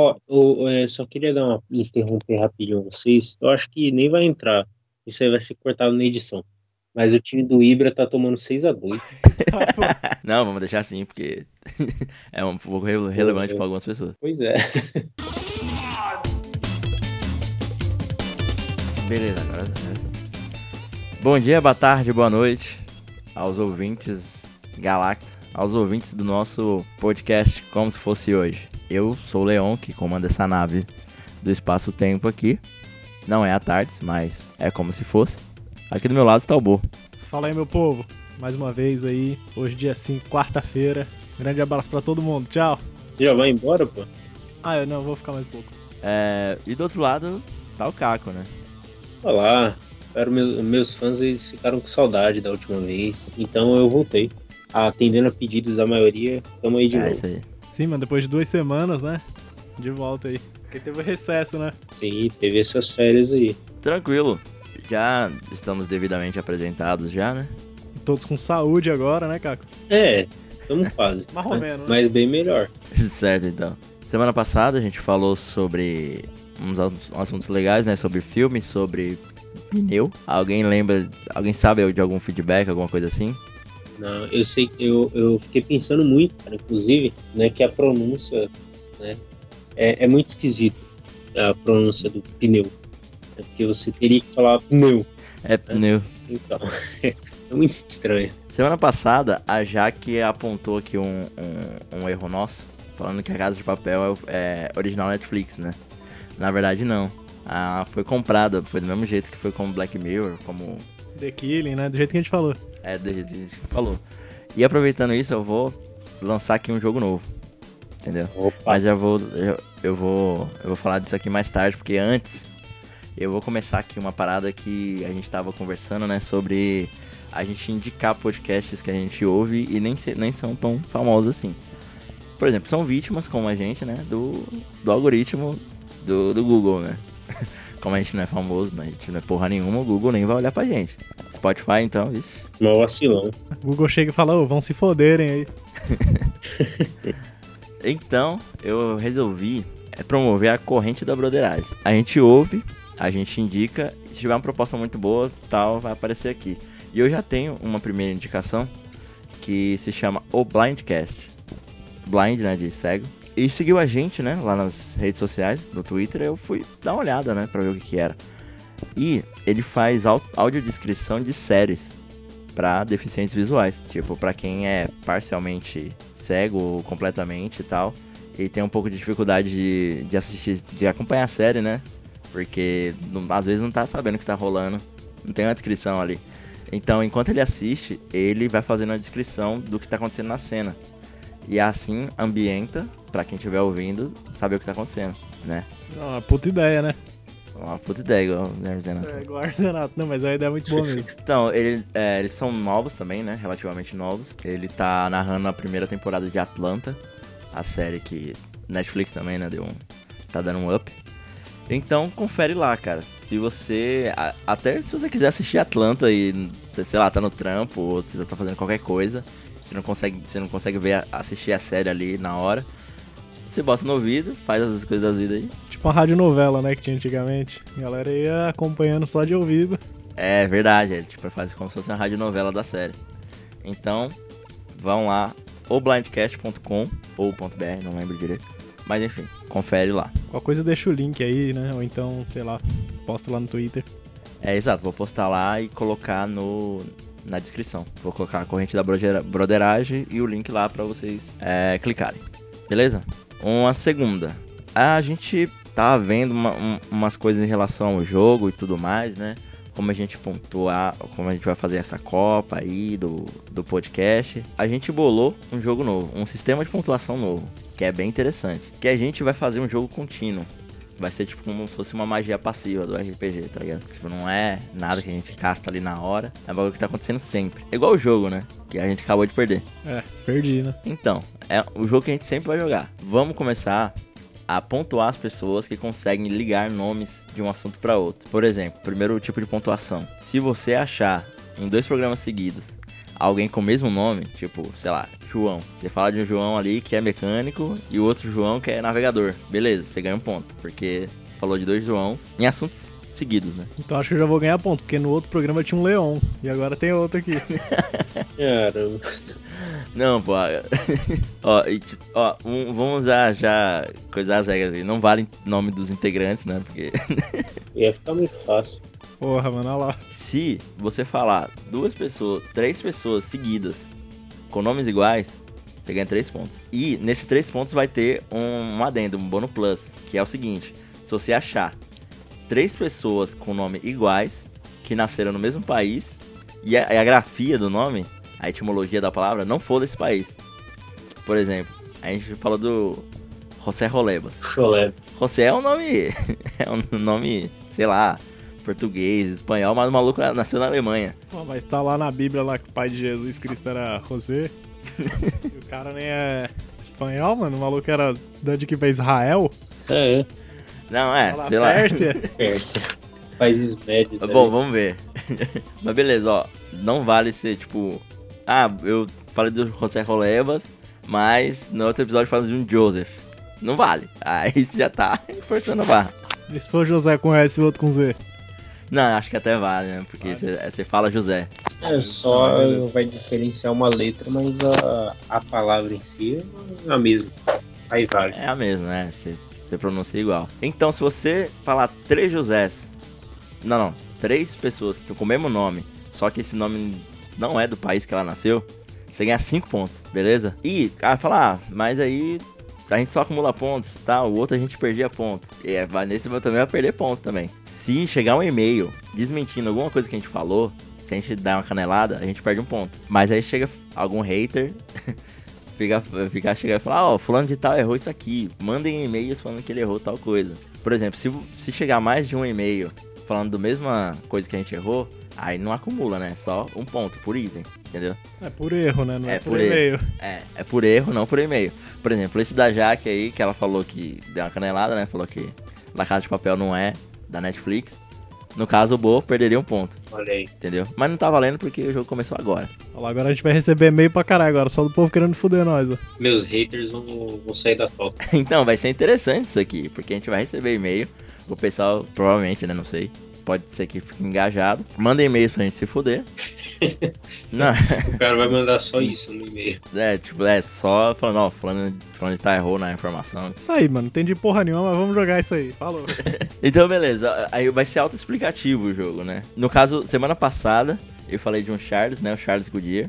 Ó, eu, é, só queria dar uma interromper rapidinho vocês. Eu acho que nem vai entrar. Isso aí vai ser cortado na edição. Mas o time do Ibra tá tomando 6 a 2 Não, vamos deixar assim, porque é um pouco rele- relevante para algumas pessoas. Pois é. Beleza, agora. sim. Bom dia, boa tarde, boa noite aos ouvintes Galacta, aos ouvintes do nosso podcast Como Se Fosse Hoje. Eu sou o Leon, que comanda essa nave do espaço-tempo aqui. Não é à tarde, mas é como se fosse. Aqui do meu lado está o Bo. Fala aí, meu povo. Mais uma vez aí, hoje dia 5, quarta-feira. Grande abraço pra todo mundo. Tchau. Já vai embora, pô? Ah, eu não, vou ficar mais um pouco. É, e do outro lado tá o Caco, né? Olá. Espero meus, meus fãs eles ficaram com saudade da última vez. Então eu voltei. Atendendo a pedidos da maioria, tamo aí de é novo. isso aí. Sim, mano, depois de duas semanas, né? De volta aí. Porque teve o recesso, né? Sim, teve essas férias aí. Tranquilo. Já estamos devidamente apresentados já, né? E todos com saúde agora, né, Caco? É, tamo quase. Mais ou menos, né? Mas bem melhor. certo, então. Semana passada a gente falou sobre uns assuntos- assuntos legais, né? Sobre filmes, sobre pneu. Alguém lembra, alguém sabe de algum feedback, alguma coisa assim? Não, eu sei, eu, eu fiquei pensando muito, cara, inclusive, né, que a pronúncia, né, é, é muito esquisito a pronúncia do pneu. É porque você teria que falar pneu. É pneu. Então, é muito estranho. Semana passada a Jaque apontou aqui um, um, um erro nosso, falando que a Casa de Papel é, é original Netflix, né? Na verdade, não. Ah, foi comprada, foi do mesmo jeito que foi com Black Mirror, como The Killing, né? Do jeito que a gente falou. É, do que gente falou. E aproveitando isso, eu vou lançar aqui um jogo novo. Entendeu? Opa, Mas eu vou, eu, eu vou, eu vou falar disso aqui mais tarde, porque antes eu vou começar aqui uma parada que a gente tava conversando, né, sobre a gente indicar podcasts que a gente ouve e nem, se- nem são tão famosos assim. Por exemplo, são vítimas como a gente, né, do, do algoritmo do, do Google, né? Como a gente não é famoso, né, a gente não é porra nenhuma, o Google nem vai olhar pra gente. Spotify, então, isso. mal vacilão. O Google chega e fala, ô, vão se foderem aí. Então, eu resolvi é, promover a corrente da broderagem. A gente ouve, a gente indica, e se tiver uma proposta muito boa, tal, vai aparecer aqui. E eu já tenho uma primeira indicação que se chama O Blindcast. Blind, né, de cego. E seguiu a gente, né, lá nas redes sociais, no Twitter, eu fui dar uma olhada, né, pra ver o que que era. E ele faz au- audiodescrição de séries para deficientes visuais. Tipo, pra quem é parcialmente cego ou completamente e tal, e tem um pouco de dificuldade de, de assistir, de acompanhar a série, né? Porque não- às vezes não tá sabendo o que tá rolando, não tem uma descrição ali. Então, enquanto ele assiste, ele vai fazendo a descrição do que tá acontecendo na cena. E assim ambienta, pra quem estiver ouvindo, saber o que tá acontecendo, né? É Uma puta ideia, né? Uma puta ideia, igual o Zenato. É, igual artesanato. Não, mas a ideia é muito boa mesmo. Então, ele- é, eles são novos também, né? Relativamente novos. Ele tá narrando a primeira temporada de Atlanta, a série que Netflix também, né? Deu um, tá dando um up. Então, confere lá, cara. Se você. a- Até se você quiser assistir Atlanta e, sei lá, tá no trampo ou você tá fazendo qualquer coisa, você não consegue, você não consegue ver, a- assistir a série ali na hora. Você bota no ouvido, faz as coisas das vidas aí. Tipo uma radionovela, né, que tinha antigamente. A galera ia acompanhando só de ouvido. É verdade, é tipo, faz como se fosse uma radionovela da série. Então, vão lá, oblindcast.com ou .br, não lembro direito. Mas enfim, confere lá. Qualquer coisa deixa o link aí, né? Ou então, sei lá, posta lá no Twitter. É exato, vou postar lá e colocar no na descrição. Vou colocar a corrente da brodera- broderagem e o link lá pra vocês é, clicarem. Beleza? Uma segunda. A gente tá vendo uma- um- umas coisas em relação ao jogo e tudo mais, né? Como a gente pontuar, como a gente vai fazer essa copa aí do, do podcast. A gente bolou um jogo novo, um sistema de pontuação novo, que é bem interessante. Que a gente vai fazer um jogo contínuo. Vai ser tipo como se fosse uma magia passiva do RPG, tá ligado? Tipo, não é nada que a gente casta ali na hora. É um bagulho que tá acontecendo sempre. É igual o jogo, né? Que a gente acabou de perder. É, perdi, né? Então, é o jogo que a gente sempre vai jogar. Vamos começar a pontuar as pessoas que conseguem ligar nomes de um assunto para outro. Por exemplo, primeiro tipo de pontuação. Se você achar em dois programas seguidos alguém com o mesmo nome, tipo, sei lá, João. Você fala de um João ali que é mecânico e o outro João que é navegador. Beleza, você ganha um ponto, porque falou de dois Joãos em assuntos seguidos, né? Então acho que eu já vou ganhar ponto, porque no outro programa tinha um Leon e agora tem outro aqui. Caramba. Não, pô. ó, e, tipo, ó um, vamos já, já coisar as regras aí. Não vale nome dos integrantes, né? Porque. Ia ficar muito fácil. Porra, mano, olha lá. Se você falar duas pessoas, três pessoas seguidas com nomes iguais, você ganha três pontos. E nesses três pontos vai ter um, um adendo, um bônus plus, que é o seguinte: se você achar três pessoas com nome iguais, que nasceram no mesmo país, e a, a grafia do nome, a etimologia da palavra, não for desse país. Por exemplo, a gente falou do José Rolebas. Cholé. José é um nome. É um nome, sei lá, português, espanhol, mas o maluco nasceu na Alemanha. Pô, mas tá lá na Bíblia lá que o pai de Jesus Cristo era José. e o cara nem é espanhol, mano. O maluco era da de que pra Israel. É, é. Não, é, lá, sei lá. Pérsia. Pérsia. Países médios. Bom, ali. vamos ver. Mas beleza, ó. Não vale ser tipo. Ah, eu falei do José Rolebas, mas no outro episódio falando de um Joseph. Não vale. Aí você já tá forçando a barra. E se for José com S e o outro com Z? Não, acho que até vale, né? Porque você você fala José. É, só Ah, vai diferenciar uma letra, mas a, a palavra em si é a mesma. Aí vale. É a mesma, né? Você, você pronuncia igual. Então, se você falar três Josés. Não, não. Três pessoas com o mesmo nome, só que esse nome não é do país que ela nasceu, você ganha cinco pontos, beleza? E, ah, falar, ah, mas aí a gente só acumula pontos, tá? O outro a gente perdia ponto. E é, nesse também vai perder ponto também. Se chegar um e-mail desmentindo alguma coisa que a gente falou, se a gente dar uma canelada, a gente perde um ponto. Mas aí chega algum hater, fica, fica chegar e falar, ó, fulano de tal errou isso aqui. Mandem e-mails falando que ele errou tal coisa. Por exemplo, se, se chegar mais de um e-mail falando da mesma coisa que a gente errou, aí não acumula, né? Só um ponto por item, entendeu? É por erro, né? Não é, É por por e-mail. É, é por erro, não por e-mail. Por exemplo, esse da Jaque aí, que ela falou que deu uma canelada, né? Falou que La Casa de Papel não é da Netflix. No caso, o Bo perderia um ponto, Olha aí. entendeu? Mas não tá valendo porque o jogo começou agora. Olha lá, agora a gente vai receber e-mail pra caralho agora, só do povo querendo fuder nós, ó. Meus haters vão, vão sair da toca. Então, vai ser interessante isso aqui, porque a gente vai receber e-mail. O pessoal, provavelmente, né? Não sei. Pode ser que fique engajado. Manda e-mails pra gente se fuder. Não, O cara vai mandar só isso no e-mail. é, tipo, é só falando, ó, falando, falando de tá errou na informação. Isso aí, mano. Não entendi porra nenhuma, mas vamos jogar isso aí. Falou. Então, beleza. Aí vai ser autoexplicativo o jogo, né? No caso, semana passada, eu falei de um Charles, né? O Charles Goodyear.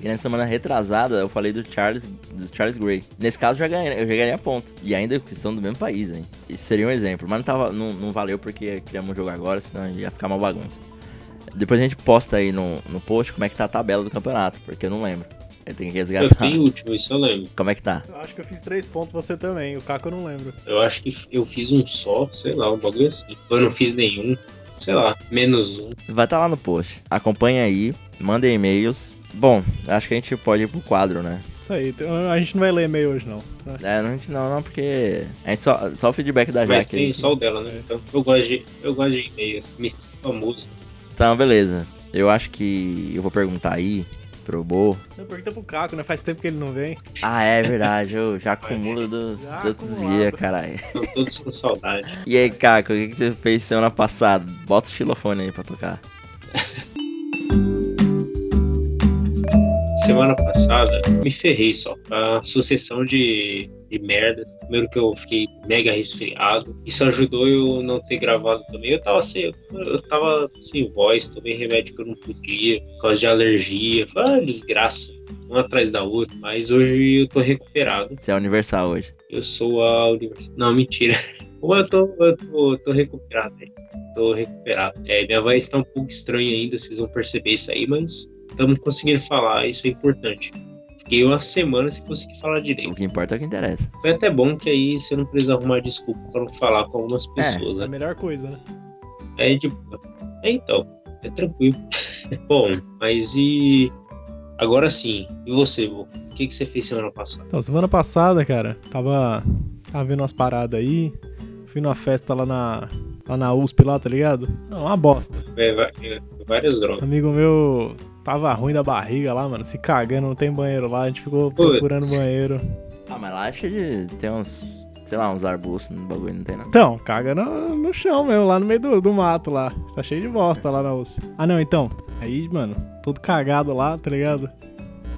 E na semana retrasada, eu falei do Charles, do Charles Gray. Nesse caso, eu já ganhei, eu já ganhei a ponto. E ainda que são do mesmo país, hein? Isso seria um exemplo. Mas não, tava, não, não valeu porque criamos um jogo agora, senão ia ficar uma bagunça. Depois a gente posta aí no, no post como é que tá a tabela do campeonato, porque eu não lembro. Eu tenho que Eu resgatar. fui o último, isso eu lembro. Como é que tá? Eu acho que eu fiz três pontos, você também. O Caco eu não lembro. Eu acho que eu fiz um só, sei lá, um bagulho assim. Eu não fiz nenhum. Sei lá, menos um. Vai estar lá no post. Acompanha aí, manda e-mails. Bom, acho que a gente pode ir pro quadro, né? Isso aí. então, A gente não vai ler e-mail hoje, não. né? É, não, não, não, porque. A gente só, só o feedback da Mas Jaque. tem aí. só o dela, né? Então eu gosto de, eu gosto de e-mail. Me sinto famoso. Então, beleza. Eu acho que eu vou perguntar aí pro Bo. Eu pergunta pro Caco, né? Faz tempo que ele não vem. Ah, é verdade, eu já acumulo do, Já dos outros dias, caralho. Estão todos com saudade. E aí, Caco, o que, que você fez semana passada? Bota o xilofone aí pra tocar. Semana passada, me ferrei só. A sucessão de, de merdas. Primeiro que eu fiquei mega resfriado. Isso ajudou eu não ter gravado também. Eu tava sem, eu tava sem voz, tomei remédio que eu não podia, por causa de alergia. Foi uma desgraça. Uma atrás da outra. Mas hoje eu tô recuperado. Você é universal hoje. Eu sou a universidade. Não, mentira. Eu tô, eu tô, tô recuperado. né? Tô recuperado. É, minha voz tá um pouco estranha ainda, vocês vão perceber isso aí, mas estamos conseguindo falar, isso é importante. Fiquei uma semana sem conseguir falar O direito. que importa é o que interessa. Foi até bom que aí você não precisa arrumar desculpa pra não falar com algumas pessoas, É a né? melhor coisa, né? É de boa. É então, é tranquilo. bom, mas e. Agora sim, e você, vô? O que, que você fez semana passada? Então, semana passada, cara, tava, tava vendo umas paradas aí. Fui numa festa lá na, lá na USP, lá, tá ligado? Não, uma bosta. É, é, várias drogas. Amigo meu tava ruim da barriga lá, mano, se cagando, não tem banheiro lá, a gente ficou Putz. procurando banheiro. Ah, mas lá cheio de. Tem uns. Sei lá, uns arbustos no bagulho, não tem nada. Então, caga no, no chão mesmo, lá no meio do, do mato lá. Tá cheio de bosta lá na USP. Ah, não, então. Aí, mano, todo cagado lá, tá ligado?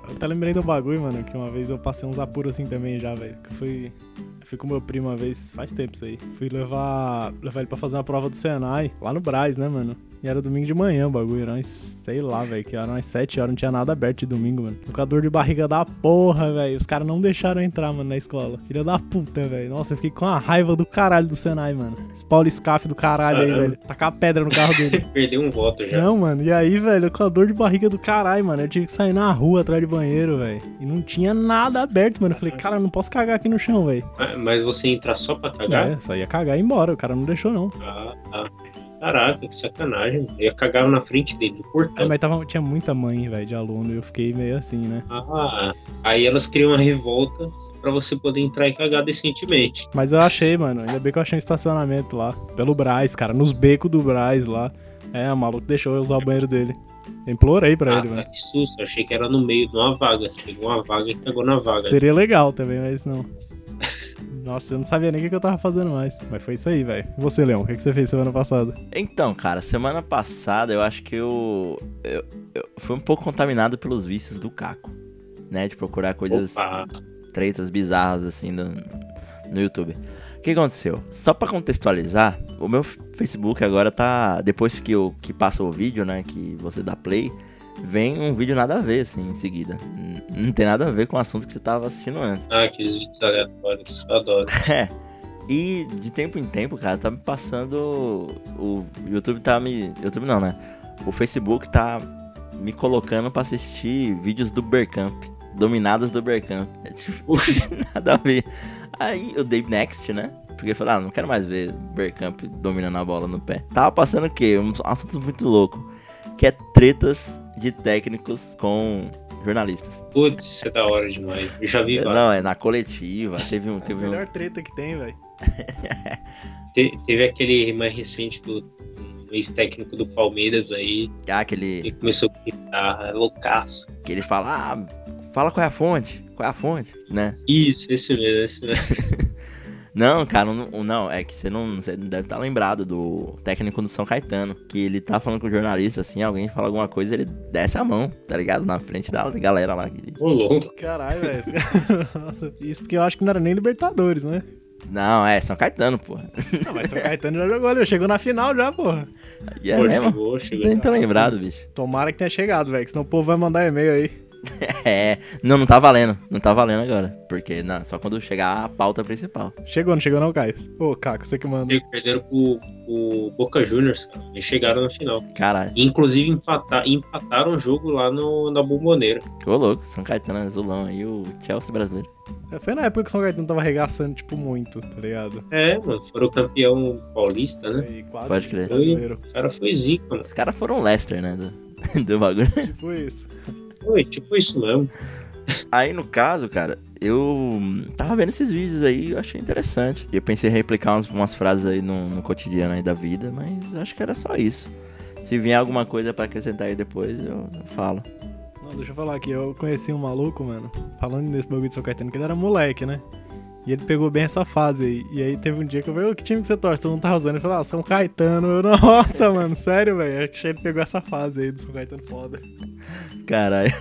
Eu até lembrei do bagulho, mano, que uma vez eu passei uns apuros assim também já, velho. Que eu fui. eu Fui com meu primo uma vez, faz tempo isso aí. Fui levar, levar ele pra fazer uma prova do Senai, lá no Braz, né, mano? E era domingo de manhã o bagulho, era umas, sei lá, velho, que eram umas 7 horas, não tinha nada aberto de domingo, mano. Com a dor de barriga da porra, velho. Os caras não deixaram entrar, mano, na escola. Filha da puta, velho. Nossa, eu fiquei com a raiva do caralho do Senai, mano. Esse Paulo Scaff do caralho aí, Caramba. velho. Tacar pedra no carro dele. Perdeu um voto já. Não, mano, e aí, velho, com a dor de barriga do caralho, mano, eu tive que sair na rua atrás de banheiro, velho. E não tinha nada aberto, mano. Eu falei, cara, eu não posso cagar aqui no chão, velho. Ah, Mas você entra só pra cagar? É, só ia cagar e ir embora, o cara não deixou, não. Ah, tá. Caraca, que sacanagem. Eu ia cagar na frente dele, no portão. É, mas tava, tinha muita mãe, velho, de aluno, e eu fiquei meio assim, né? Ah, aí elas criam uma revolta pra você poder entrar e cagar decentemente. Mas eu achei, mano, ainda bem que eu achei um estacionamento lá, pelo Braz, cara, nos becos do Braz lá. É, o maluco deixou eu usar o banheiro dele. Eu implorei pra Ah, ele, mano. que susto. Achei que era no meio de uma vaga. Você pegou uma vaga e cagou na vaga. Seria legal também, mas não. Nossa, eu não sabia nem o que eu tava fazendo mais. Mas foi isso aí, velho. E você, Leão, o que que você fez semana passada? Então, cara, semana passada eu acho que eu, eu, eu fui um pouco contaminado pelos vícios do Caco, né? De procurar coisas, Opa, tretas bizarras assim no, no YouTube. O que aconteceu? Só pra contextualizar, o meu Facebook agora tá. Depois que, eu, que passa o vídeo, né? Que você dá play, vem um vídeo nada a ver, assim, em seguida. Não tem nada a ver com o assunto que você tava assistindo antes. ah, aqueles vídeos aleatórios. Adoro. É. E de tempo em tempo, cara, tá me passando. O YouTube tá me. YouTube não, né? O Facebook tá me colocando pra assistir vídeos do Bergkamp. Dominadas do Bergkamp. É tipo, nada a ver. Aí eu dei next, né? Porque eu falei, ah, não quero mais ver Bergkamp dominando a bola no pé. Tava passando o quê? Um assunto muito louco. Que é tretas de técnicos com jornalistas. Putz, isso é da hora demais. Eu já vi vários. Não, é na coletiva. Teve um. É a Teve um melhor treta que tem, velho. Te- teve aquele mais recente do um ex-técnico do Palmeiras aí, ah, aquele. que começou a gritar, loucaço. que ele fala, ah, fala qual é a fonte, qual é a fonte, né? Isso, esse mesmo, esse mesmo. Não, cara, não, não, é que você não, você deve estar lembrado do técnico do São Caetano, que ele tá falando com o jornalista, assim, alguém fala alguma coisa, ele desce a mão, tá ligado? Na frente da galera lá. Ô, louco. Caralho, velho. Nossa, Isso porque eu acho que não era nem Libertadores, né? Não, é São Caetano, porra. Não, mas São Caetano já jogou ali, chegou na final já, porra. E é Pô, mesmo? chegou, chegou. Nem tô lembrado, bicho. Tomara que tenha chegado, velho, que senão o povo vai mandar e-mail aí. É, não, não tá valendo, não tá valendo agora, porque não, só quando chegar a pauta principal. Chegou, não chegou não, Caio? Ô, Caco, você que manda. Eles perderam pro, pro Boca Juniors, cara. Eles chegaram na final. Caralho, inclusive empatar, empataram o jogo lá no, na Bomboneira. ficou louco, São Caetano azulão aí, o Chelsea brasileiro. É, Foi na época que o São Caetano tava arregaçando, tipo, muito, tá ligado? É, mano, foram campeão paulista, né? Foi quase Pode crer. brasileiro. O cara foi zica, mano. Os caras foram Leicester, né, do, do bagulho. Tipo isso. Foi tipo isso mesmo. Aí, no caso, cara, eu tava vendo esses vídeos aí eu achei interessante. E eu pensei em replicar umas, umas frases aí no, no cotidiano aí da vida, mas acho que era só isso. Se vier alguma coisa pra acrescentar aí depois, eu, eu falo. Não, deixa eu falar aqui, eu conheci um maluco, mano, falando nesse bagulho de São Caetano, que ele era moleque, né? E ele pegou bem essa fase aí. E aí teve um dia que eu falei, ô, que time que você torce? Todo mundo tava usando. Ele falou, ah, São Caetano. Eu, nossa, mano, sério, velho. Acho que ele pegou essa fase aí do São Caetano foda. Caralho.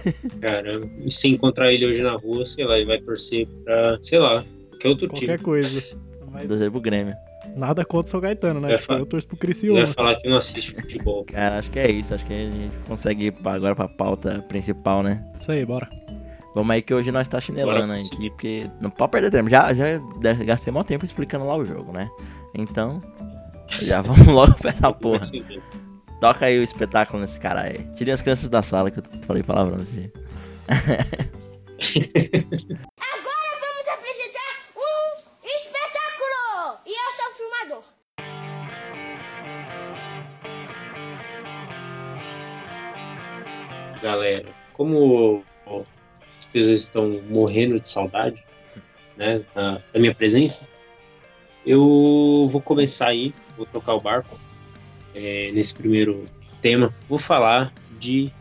Caramba. E se encontrar ele hoje na rua, sei lá, ele vai torcer pra, sei lá, qualquer outro Qualquer time. coisa. Mas Torcer pro Grêmio. nada contra o São Caetano, né? Vai Tipo, falar. eu torço pro Criciúma. vai falar que não assiste futebol. Cara, acho que é isso. Acho que a gente consegue ir agora pra pauta principal, né? Isso aí, bora. Vamos aí que hoje nós tá chinelando Bora. aqui, porque não pode perder tempo. Já, já gastei maior tempo explicando lá o jogo, né? Então, já vamos logo pra essa porra. Assim? Toca aí o espetáculo nesse cara aí. Tirem as crianças da sala que eu falei palavrão jeito. Agora vamos apresentar um espetáculo! E eu sou o filmador. galera, como as pessoas estão morrendo de saudade, né, da, da minha presença, eu vou começar aí, vou tocar o barco é, nesse primeiro tema. Vou falar de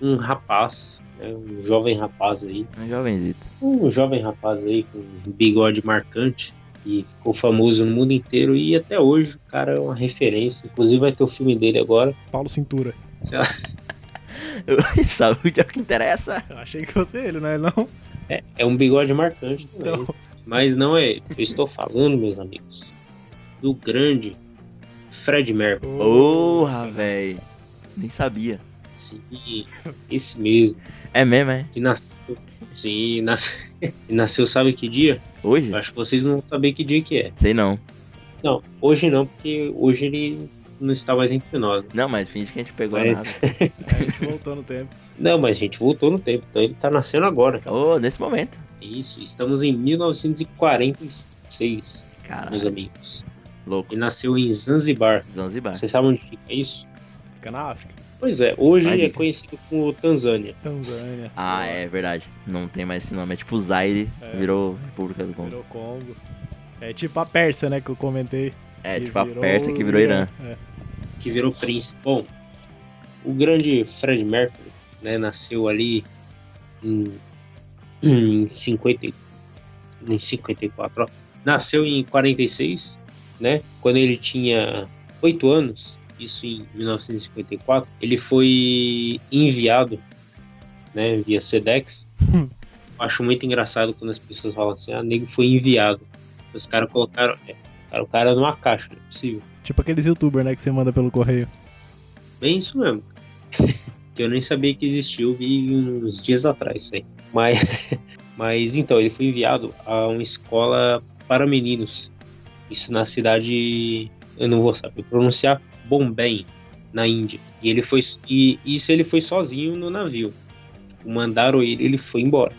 um rapaz, né, um jovem rapaz aí, Um jovenzito. um jovem rapaz aí com um bigode marcante e ficou famoso no mundo inteiro e até hoje o cara é uma referência. Inclusive vai ter o filme dele agora. Paulo Cintura. Sei lá, Saúde é o que interessa. Eu achei que fosse ele, né? Não. é, é um bigode marcante também. Então, Mas não é ele. Eu estou falando, meus amigos, do grande Fred Mercury. Porra, velho. Nem sabia. Sim, esse mesmo. É mesmo, é? Que nasceu. Sim, nas... que nasceu sabe que dia? Hoje? Eu acho que vocês não vão saber que dia que é. Sei não. Não, hoje não, porque hoje ele não está mais entre nós. Não, mas finge que a gente pegou É. nada. a gente voltou no tempo. Não, mas a gente voltou no tempo, então ele tá nascendo agora. Ô, nesse momento. Isso, estamos em 1946, meus Caralho. amigos. Louco. Ele nasceu em Zanzibar. Zanzibar. Vocês sabem onde fica isso? Fica na África. Pois é, hoje Vai, é conhecido como Tanzânia. Tanzânia. Ah, é verdade. Não tem mais esse nome. É tipo Zaire, É. virou República do Congo. Virou Congo. É tipo a Pérsia, né? Que eu comentei. É, tipo a Pérsia que virou Irã. É. que virou príncipe. Bom, o grande Fred Mercury, né, nasceu ali em, em 50, e- em 54, ó. Nasceu em 46, né? Quando ele tinha 8 anos, isso em 1954, ele foi enviado, né, via Sedex. Acho muito engraçado quando as pessoas falam assim: "Ah, nego foi enviado". Os caras colocaram, é, colocaram o cara numa caixa, não é possível. Tipo aqueles youtubers, né? Que você manda pelo correio. Bem isso mesmo. que eu nem sabia que existia, eu vi uns dias atrás isso aí. Mas, mas então, ele foi enviado a uma escola para meninos. Isso na cidade, eu não vou saber pronunciar, Bombay, na Índia. E ele foi e isso ele foi sozinho no navio. Tipo, mandaram ele, ele foi embora.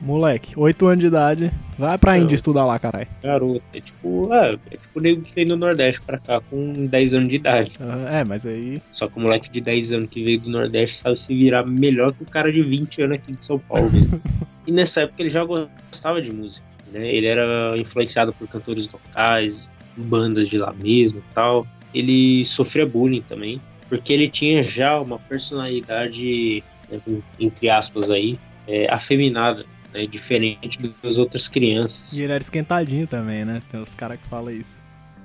Moleque, 8 anos de idade. Vai pra. Índia estudar lá, caralho. Garoto, é tipo, ah, é tipo o nego que veio do Nordeste pra cá com 10 anos de idade. Aham, É, mas aí. Só que o moleque de 10 anos que veio do Nordeste sabe se virar melhor que o cara de 20 anos aqui de São Paulo mesmo. e nessa época ele já gostava de música, né? Ele era influenciado por cantores locais, bandas de lá mesmo e tal. Ele sofria bullying também, porque ele tinha já uma personalidade, né, entre aspas aí, é, afeminada, né? Diferente das outras crianças. E ele era esquentadinho também, né? Tem os caras que falam isso.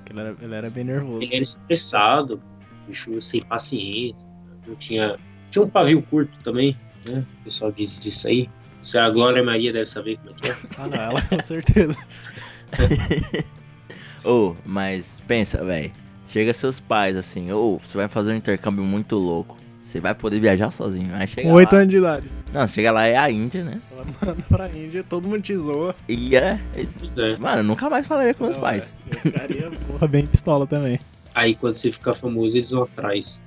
Que ele era, ele era bem nervoso. Ele era estressado, bicho sem paciência, não tinha. Tinha um pavio curto também, né? O pessoal diz isso aí. Se a Glória Maria deve saber como é que é. Ah, não, ela com certeza. Ô, mas pensa, velho. Chega seus pais assim, ô, você vai fazer um intercâmbio muito louco. Você vai poder viajar sozinho. Aí chega Com 8 lá. anos de idade. Não, chega lá é a Índia, né? Ela manda pra Índia, todo mundo te zoa. E é. É. Mano, eu nunca mais falaria com meus Não, pais. é, Eu ficaria, porra, bem pistola também. Aí quando você ficar famoso, eles vão atrás.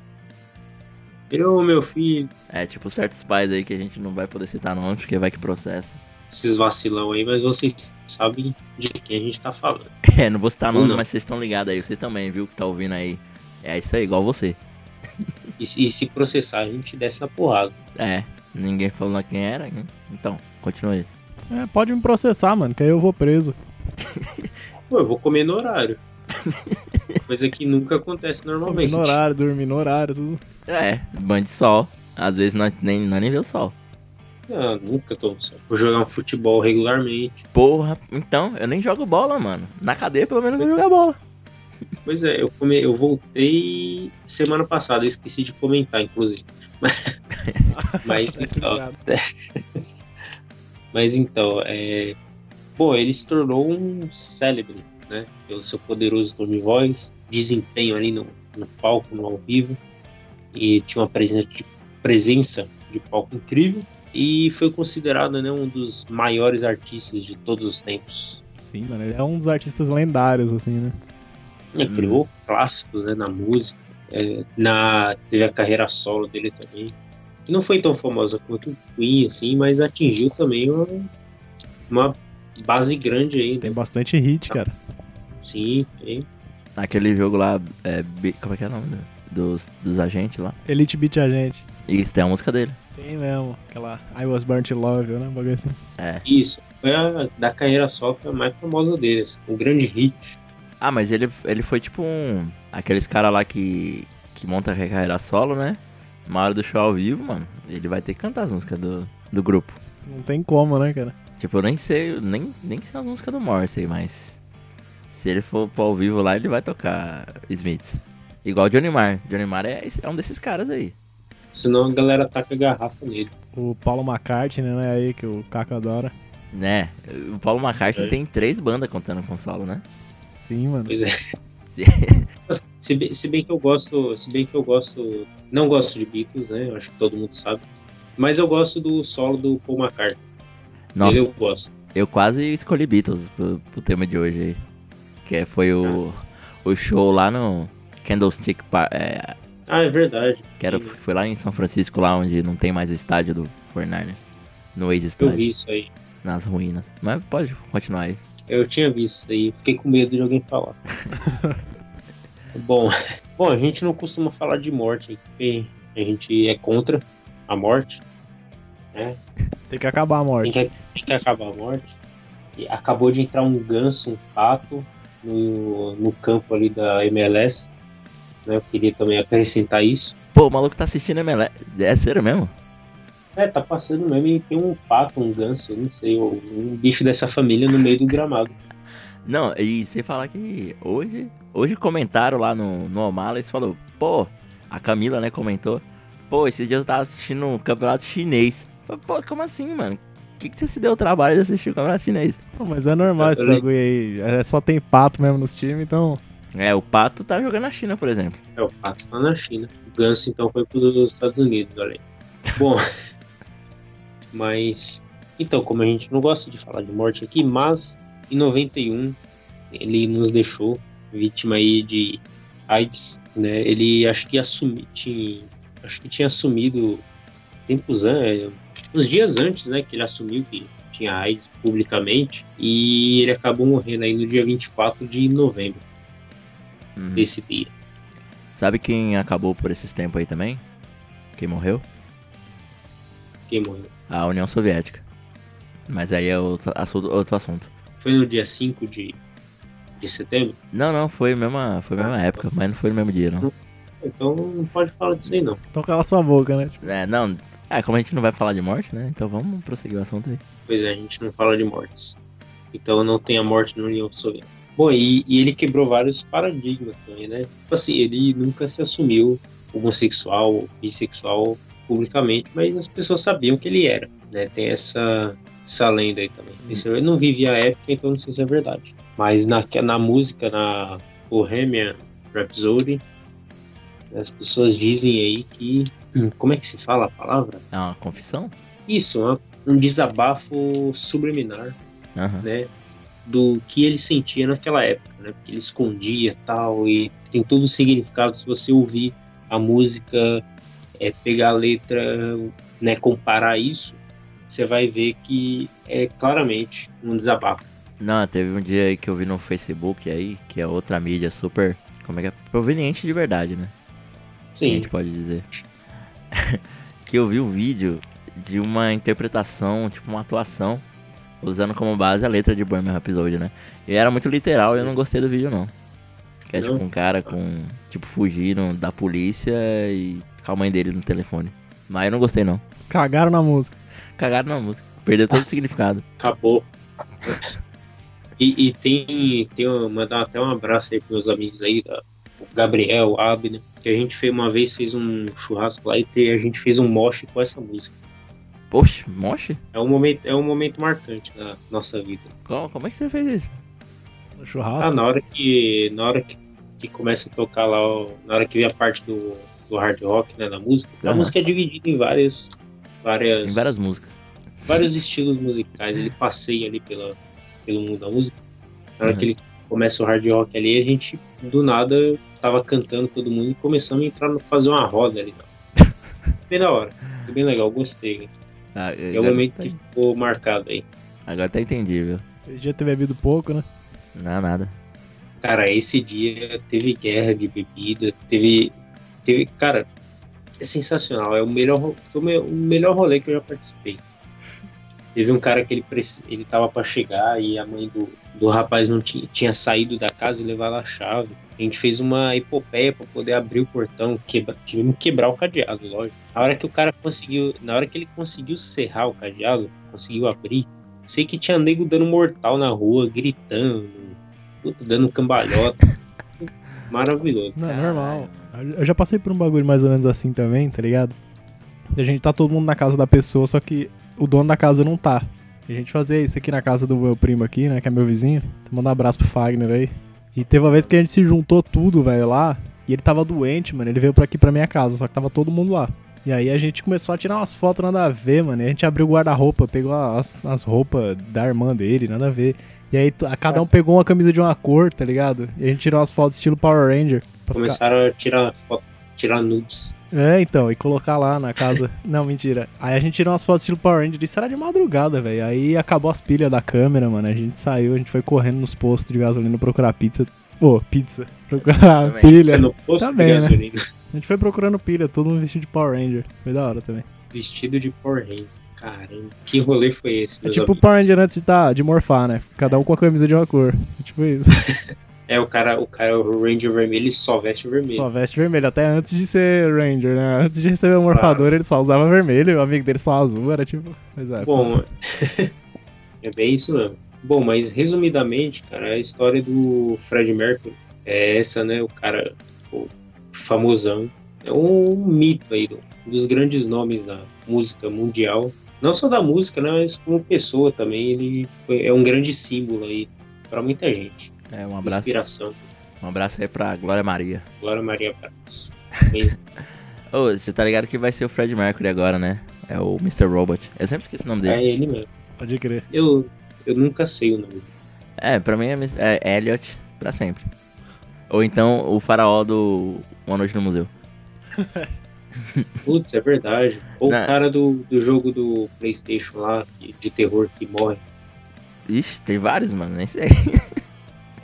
Eu, meu filho, É, tipo certos pais aí que a gente não vai poder citar nomes, porque vai que processa. esses vacilão aí, mas vocês sabem de quem a gente tá falando. É, não vou citar Ou nomes, não. mas vocês estão ligados aí. Vocês também, viu, que tá ouvindo aí. É isso aí, igual você. E, se- e se processar, a gente desce a porrada. É, ninguém falou quem era, né? Então, continua aí. É, pode me processar, mano, que aí eu vou preso. Pô, eu vou comer no horário. Coisa que nunca acontece Comer normalmente. no horário, dormir no horário, tudo. É, banho de sol. Às vezes nós nem, nós nem vê o sol. Ah, nunca tomo sol. Vou jogar um futebol regularmente. Porra, então, eu nem jogo bola, mano. Na cadeia, pelo menos, eu vou jogar bola. Pois é, eu, come... eu voltei semana passada, eu esqueci de comentar, inclusive. Mas, mas, Tá então, mas então, é... Bom, ele se tornou um célebre, né? Pelo seu poderoso tom de voz, desempenho ali no, no palco, no ao vivo. E tinha uma presença de, presença de palco incrível. E foi considerado né, um dos maiores artistas de todos os tempos. Sim, mano, ele é um dos artistas lendários, assim, né? É, criou clássicos né, na música. É, na, teve a carreira solo dele também. Que não foi tão famosa quanto o Queen, assim, mas atingiu também uma, uma base grande aí, Tem né? bastante hit, cara. Sim, tem. Naquele jogo lá, é, como é que é o nome do- dos, dos agentes lá? Elite Beat Agente. Isso, tem a música dele. Tem mesmo. Aquela I Was Born to Love, né? Um assim. É. Isso. Foi a da carreira solo, foi a mais famosa deles. Um grande hit. Ah, mas ele, ele foi tipo um. Aqueles caras lá que. que monta a carreira solo, né? Uma hora do show ao vivo, mano, ele vai ter que cantar as músicas do, do grupo. Não tem como, né, cara? Tipo, eu nem sei, nem, nem sei as músicas do Morrissey, mas se ele for pro ao vivo lá, ele vai tocar Smiths. Igual o Johnny Marr. Johnny Marr é, é um desses caras aí. Senão a galera taca a garrafa nele. O Paulo McCartney, né, aí, que o Caco adora. Né? O Paulo McCartney É. tem três bandas contando com solo, né? Sim, mano. Pois é. Se- bem, se bem que eu gosto. Se bem que eu gosto. Não gosto de Beatles, né? Eu acho que todo mundo sabe. Mas eu gosto do solo do Paul McCartney. Nossa, eu gosto. eu quase escolhi Beatles pro, pro tema de hoje aí. Que foi o, o show lá no Candlestick Park. É, Ah, é verdade. que era, foi lá em São Francisco, lá onde não tem mais o estádio do 49ers. No Eu ex-estádio, vi isso aí. nas ruínas. Mas pode continuar aí. Eu tinha visto isso aí. Fiquei com medo de alguém falar. bom, bom, a gente não costuma falar de morte, porque a gente é contra a morte. Né? Tem que acabar a Tem morte. que, tem que acabar a morte. E acabou de entrar um ganso, um pato no, no campo ali da MLS. Né? Eu queria também acrescentar isso. Pô, o maluco tá assistindo MLS. É sério mesmo? É, tá passando mesmo e tem um pato, um ganso, não sei, um bicho dessa família no meio do gramado. Não, e sem falar que hoje, hoje comentaram lá no, no Omala, eles falou, pô, a Camila, né, comentou, pô, esses dias eu tava assistindo um campeonato chinês. Falei, pô, como assim, mano? Que, que você se deu o trabalho de assistir o campeonato chinês? Pô, mas é normal esse bagulho aí. É, só tem pato mesmo nos times, então. É, o Pato tá jogando na China, por exemplo. É, o pato tá na China. O ganso então foi pros Estados Unidos, olha aí. Bom, mas. Então, como a gente não gosta de falar de morte aqui, mas em 91 ele nos deixou vítima aí de AIDS, né? Ele acho que assumi, tinha, acho que tinha assumido tempos antes, uns dias antes, né, que ele assumiu que tinha AIDS publicamente e ele acabou morrendo aí no dia 24 de novembro Uhum. desse dia. Sabe quem acabou por esses tempos aí também? Quem morreu? Quem morreu? A União Soviética. Mas aí é outro assunto. Outro assunto. Foi no dia 5 de, de setembro? Não, não, foi a mesma, foi a mesma época, mas não foi no mesmo dia, não. Então não pode falar disso aí não. Então cala sua boca, né? É, não. É, como a gente não vai falar de morte, né? Então vamos prosseguir o assunto aí. Pois é, a gente não fala de mortes. Então não tem a morte na União Soviética. Bom, e, e ele quebrou vários paradigmas também, né? Tipo assim, ele nunca se assumiu homossexual ou bissexual publicamente, mas as pessoas sabiam que ele era, né? Tem essa, essa lenda aí também. Esse- Eu não vivi a época, então não sei se é verdade. Mas na, na música, na Bohemian Rhapsody, as pessoas dizem aí que... Como é que se fala a palavra? É uma confissão? Isso, um desabafo subliminar Aham. né, do que ele sentia naquela época, né, porque ele escondia tal e tem todo o significado se você ouvir a música, é, pegar a letra, né, comparar isso, você vai ver que é claramente um desabafo. Não, teve um dia aí que eu vi no Facebook aí, que é outra mídia super. Como é que é? Proveniente de verdade, né? A Sim, gente pode dizer. que eu vi um vídeo de uma interpretação, tipo uma atuação, usando como base a letra de Bohemian Rhapsody, né? E era muito literal e eu não gostei do vídeo, não. Que é Não? tipo um cara com. Tipo, fugindo da polícia e com a mãe dele no telefone. Mas eu não gostei, não. Cagaram na música. Cagaram na música. Perdeu todo o significado. acabou. E, e tem, tem um- mandar até um abraço aí pros meus amigos aí, da, o Gabriel, o Abner, que a gente fez uma vez, fez um churrasco lá e te- a gente fez um moche com essa música. Poxa, moche? É um momento, é um momento marcante da nossa vida. Como, como é que você fez isso? No Ah, churrasco. na hora que, na hora que, que começa a tocar lá, ó, na hora que vem a parte do, do hard rock, né, na música, a Aham. música é dividida em várias, várias, Em várias músicas. vários estilos musicais. Ele passeia ali pela, pelo mundo da música. Na hora Uhum. que ele começa o hard rock ali, a gente, do nada, tava cantando todo mundo e começamos a entrar no fazer uma roda ali. Bem da hora. Foi bem legal, gostei. né? Ah, É o agora, momento tá, que ficou marcado aí. agora tá entendível. Esse dia ter bebido pouco, né? Não, nada. Cara, esse dia teve guerra de bebida, teve. Teve. Cara, é sensacional. É o melhor, foi o me- o melhor rolê que eu já participei. Teve um cara que ele, ele tava pra chegar e a mãe do, do rapaz não tinha, tinha saído da casa e levar a chave. A gente fez uma epopeia pra poder abrir o portão, quebra, tivemos que quebrar o cadeado, lógico. Na hora que o cara conseguiu, na hora que ele conseguiu serrar o cadeado, conseguiu abrir, sei que tinha nego dando mortal na rua, gritando, dando cambalhota. Maravilhoso. Não, é normal. Eu já passei por um bagulho mais ou menos assim também, tá ligado? A gente tá todo mundo na casa da pessoa, só que o dono da casa não tá. A gente fazia isso aqui na casa do meu primo aqui, né? Que é meu vizinho. Então, Manda um abraço pro Fagner aí. E teve uma vez que a gente se juntou tudo, velho, lá. E ele tava doente, mano. Ele veio pra aqui pra minha casa, só que tava todo mundo lá. E aí a gente começou a tirar umas fotos nada a ver, mano. E a gente abriu o guarda-roupa, pegou as, as roupas da irmã dele, nada a ver. E aí a- cada um pegou uma camisa de uma cor, tá ligado? E a gente tirou umas fotos estilo Power Ranger. Pra ficar- Começaram a tirar foto, tirar nudes. é, então, e colocar lá na casa. Não, mentira. Aí a gente tirou umas fotos estilo Power Ranger, isso era de madrugada, velho. Aí acabou as pilhas da câmera, mano. A gente saiu, a gente foi correndo nos postos de gasolina procurar pizza. Pô, pizza. Procurar Também. pilha. Você no posto Tá de né? gasolina. A gente foi procurando pilha, todo mundo vestido de Power Ranger. Foi da hora também. Vestido de Power Ranger. Caramba, que rolê foi esse, É tipo o? Power Ranger antes de, tá, de morfar, né? Cada um com a camisa de uma cor. É tipo isso. É, o cara, o cara, o Ranger vermelho, ele só veste vermelho. Só veste vermelho, até antes de ser Ranger, né? Antes de receber o morfador, ele só usava vermelho, o amigo dele só azul, era tipo. Mas é, Bom, é bem isso mesmo. Bom, mas resumidamente, cara, a história do Fred Mercury é essa, né? O cara, o famosão. É um mito aí, um dos grandes nomes da música mundial. Não só da música, né? Mas como pessoa também. Ele é um grande símbolo aí pra muita gente. É, um abraço, Inspiração. um abraço aí pra Glória Maria. Glória Maria Ô, você tá ligado que vai ser o Fred Mercury agora, né? É o Mr. Robot. Eu sempre esqueço o nome é dele. ele mesmo. pode crer. Eu, eu nunca sei o nome. É, pra mim é, é Elliot pra sempre. Ou então o faraó do Uma Noite no Museu. Putz, é verdade. Ou Não. o cara do, do jogo do PlayStation lá, de terror que morre. Ixi, tem vários, mano, nem sei.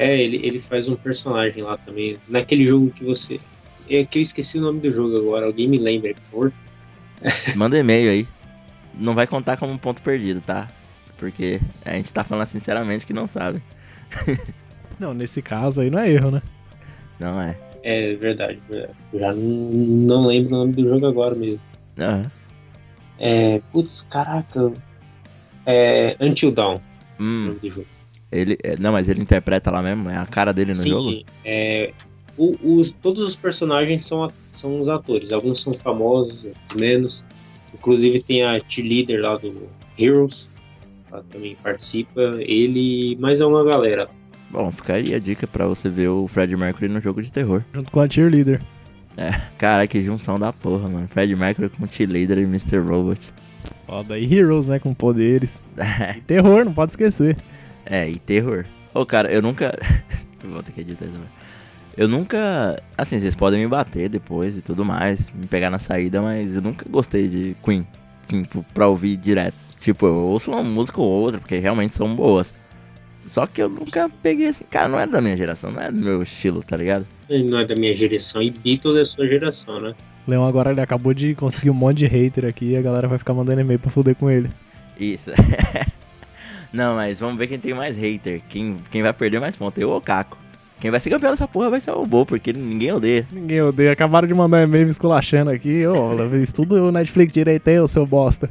É, ele, ele faz um personagem lá também. Naquele jogo que você. É que eu esqueci o nome do jogo agora. Alguém me lembra, por favor? Manda e-mail aí. Não vai contar como um ponto perdido, tá? Porque a gente tá falando sinceramente que não sabe. Não, nesse caso aí não é erro, né? Não é. É verdade, já não, lembro o nome do jogo agora mesmo. Aham. É. Putz, caraca. É. Until Dawn, o Hum, nome do jogo. Ele. é, Não, mas ele interpreta lá mesmo? É a cara dele no Sim, jogo? é. o- os, todos os personagens são, são os atores. Alguns são famosos, outros menos. Inclusive tem a cheerleader lá do Heroes. Ela também participa. Ele. Mas é uma galera. Bom, fica aí a dica pra você ver o Fred Mercury no jogo de terror. Junto com a cheerleader. Cara, que junção da porra, mano. Fred Mercury com T-Leader e Mr. Robot. Foda. E Heroes, né? Com poderes. E terror, não pode esquecer. É, e terror. Ô, cara, eu nunca. Vou ter que editar isso. Eu nunca. Assim, vocês podem me bater depois e tudo mais, me pegar na saída, mas eu nunca gostei de Queen, assim, pro- pra ouvir direto. Tipo, eu ouço uma música ou outra, porque realmente são boas. Só que eu nunca peguei assim, cara, não é da minha geração, não é do meu estilo, tá ligado? Ele não é da minha geração. E Beatles é sua geração, né? Leão agora ele acabou de conseguir um monte de hater aqui e a galera vai ficar mandando e-mail pra fuder com ele. Isso. não, mas vamos ver quem tem mais hater. Quem, quem vai perder mais pontos, eu ou o Caco. Quem vai ser campeão dessa porra vai ser o Bo, porque ninguém odeia. Ninguém odeia. Acabaram de mandar um e-mail me esculachando aqui. Ô, estuda o Netflix direito aí, ô seu bosta.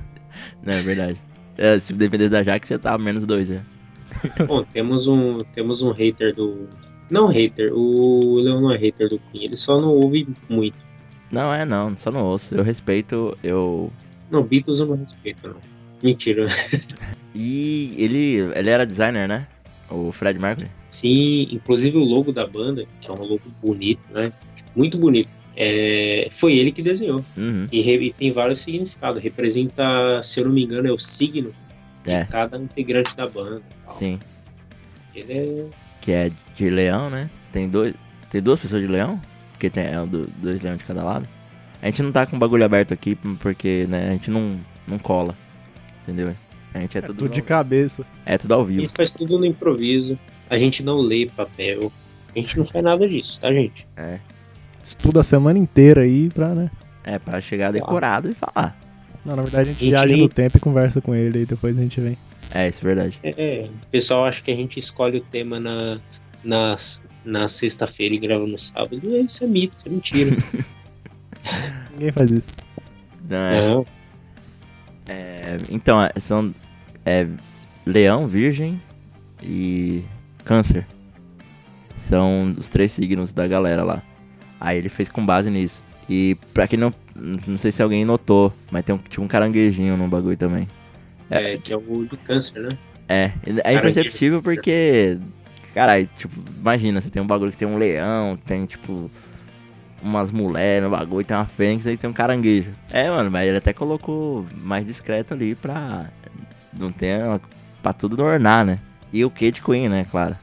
Não, é verdade. É, se depender da Jaque, você tá menos dois, né? Bom, temos um, temos um hater do. Não hater, o Leon não é hater do Queen, ele só não ouve muito. Não, é não, só não ouço. Eu respeito, eu. Não, Beatles eu não respeito, não. Mentira. E ele, ele era designer, né? O Fred Mercury. Sim, inclusive o logo da banda, que é um logo bonito, né? Muito bonito. É, foi ele que desenhou. Uhum. E, re- e tem vários significados. Representa, se eu não me engano, é o signo É. de cada integrante da banda. Sim. Ele é. Que é de leão, né? Tem dois. Tem duas pessoas de leão? Porque tem é, do- dois leões de cada lado. A gente não tá com o bagulho aberto aqui porque, né, a gente não, não cola. Entendeu? A gente é, É tudo, tudo de cabeça. é tudo ao vivo. E faz tudo no improviso. A gente não lê papel. A gente não faz nada disso, tá, gente? É. Estuda a semana inteira aí pra, né? É, pra chegar decorado e falar. Não, na verdade a gente Gente, viaja nem- no tempo e conversa com ele e depois a gente vem. É, isso é verdade. É, é, o pessoal acha que a gente escolhe o tema na, na, na sexta-feira e grava no sábado. Isso é mito, isso é mentira. Ninguém faz isso. Não, é- Não, é, então, é, são é, leão, virgem e câncer. São os três signos da galera lá. Aí ele fez com base nisso. E pra quem não. Não sei se alguém notou, mas tem um, tipo um caranguejinho no bagulho também. é, que é o do câncer, né? É, é imperceptível porque. Caralho, tipo, imagina, você tem um bagulho que tem um leão, tem tipo. Umas mulheres no bagulho, tem uma fênix e tem um caranguejo. É, mano, mas ele até colocou mais discreto ali pra. Não ter. Pra tudo ornar, né? E o que de Queen, né, claro.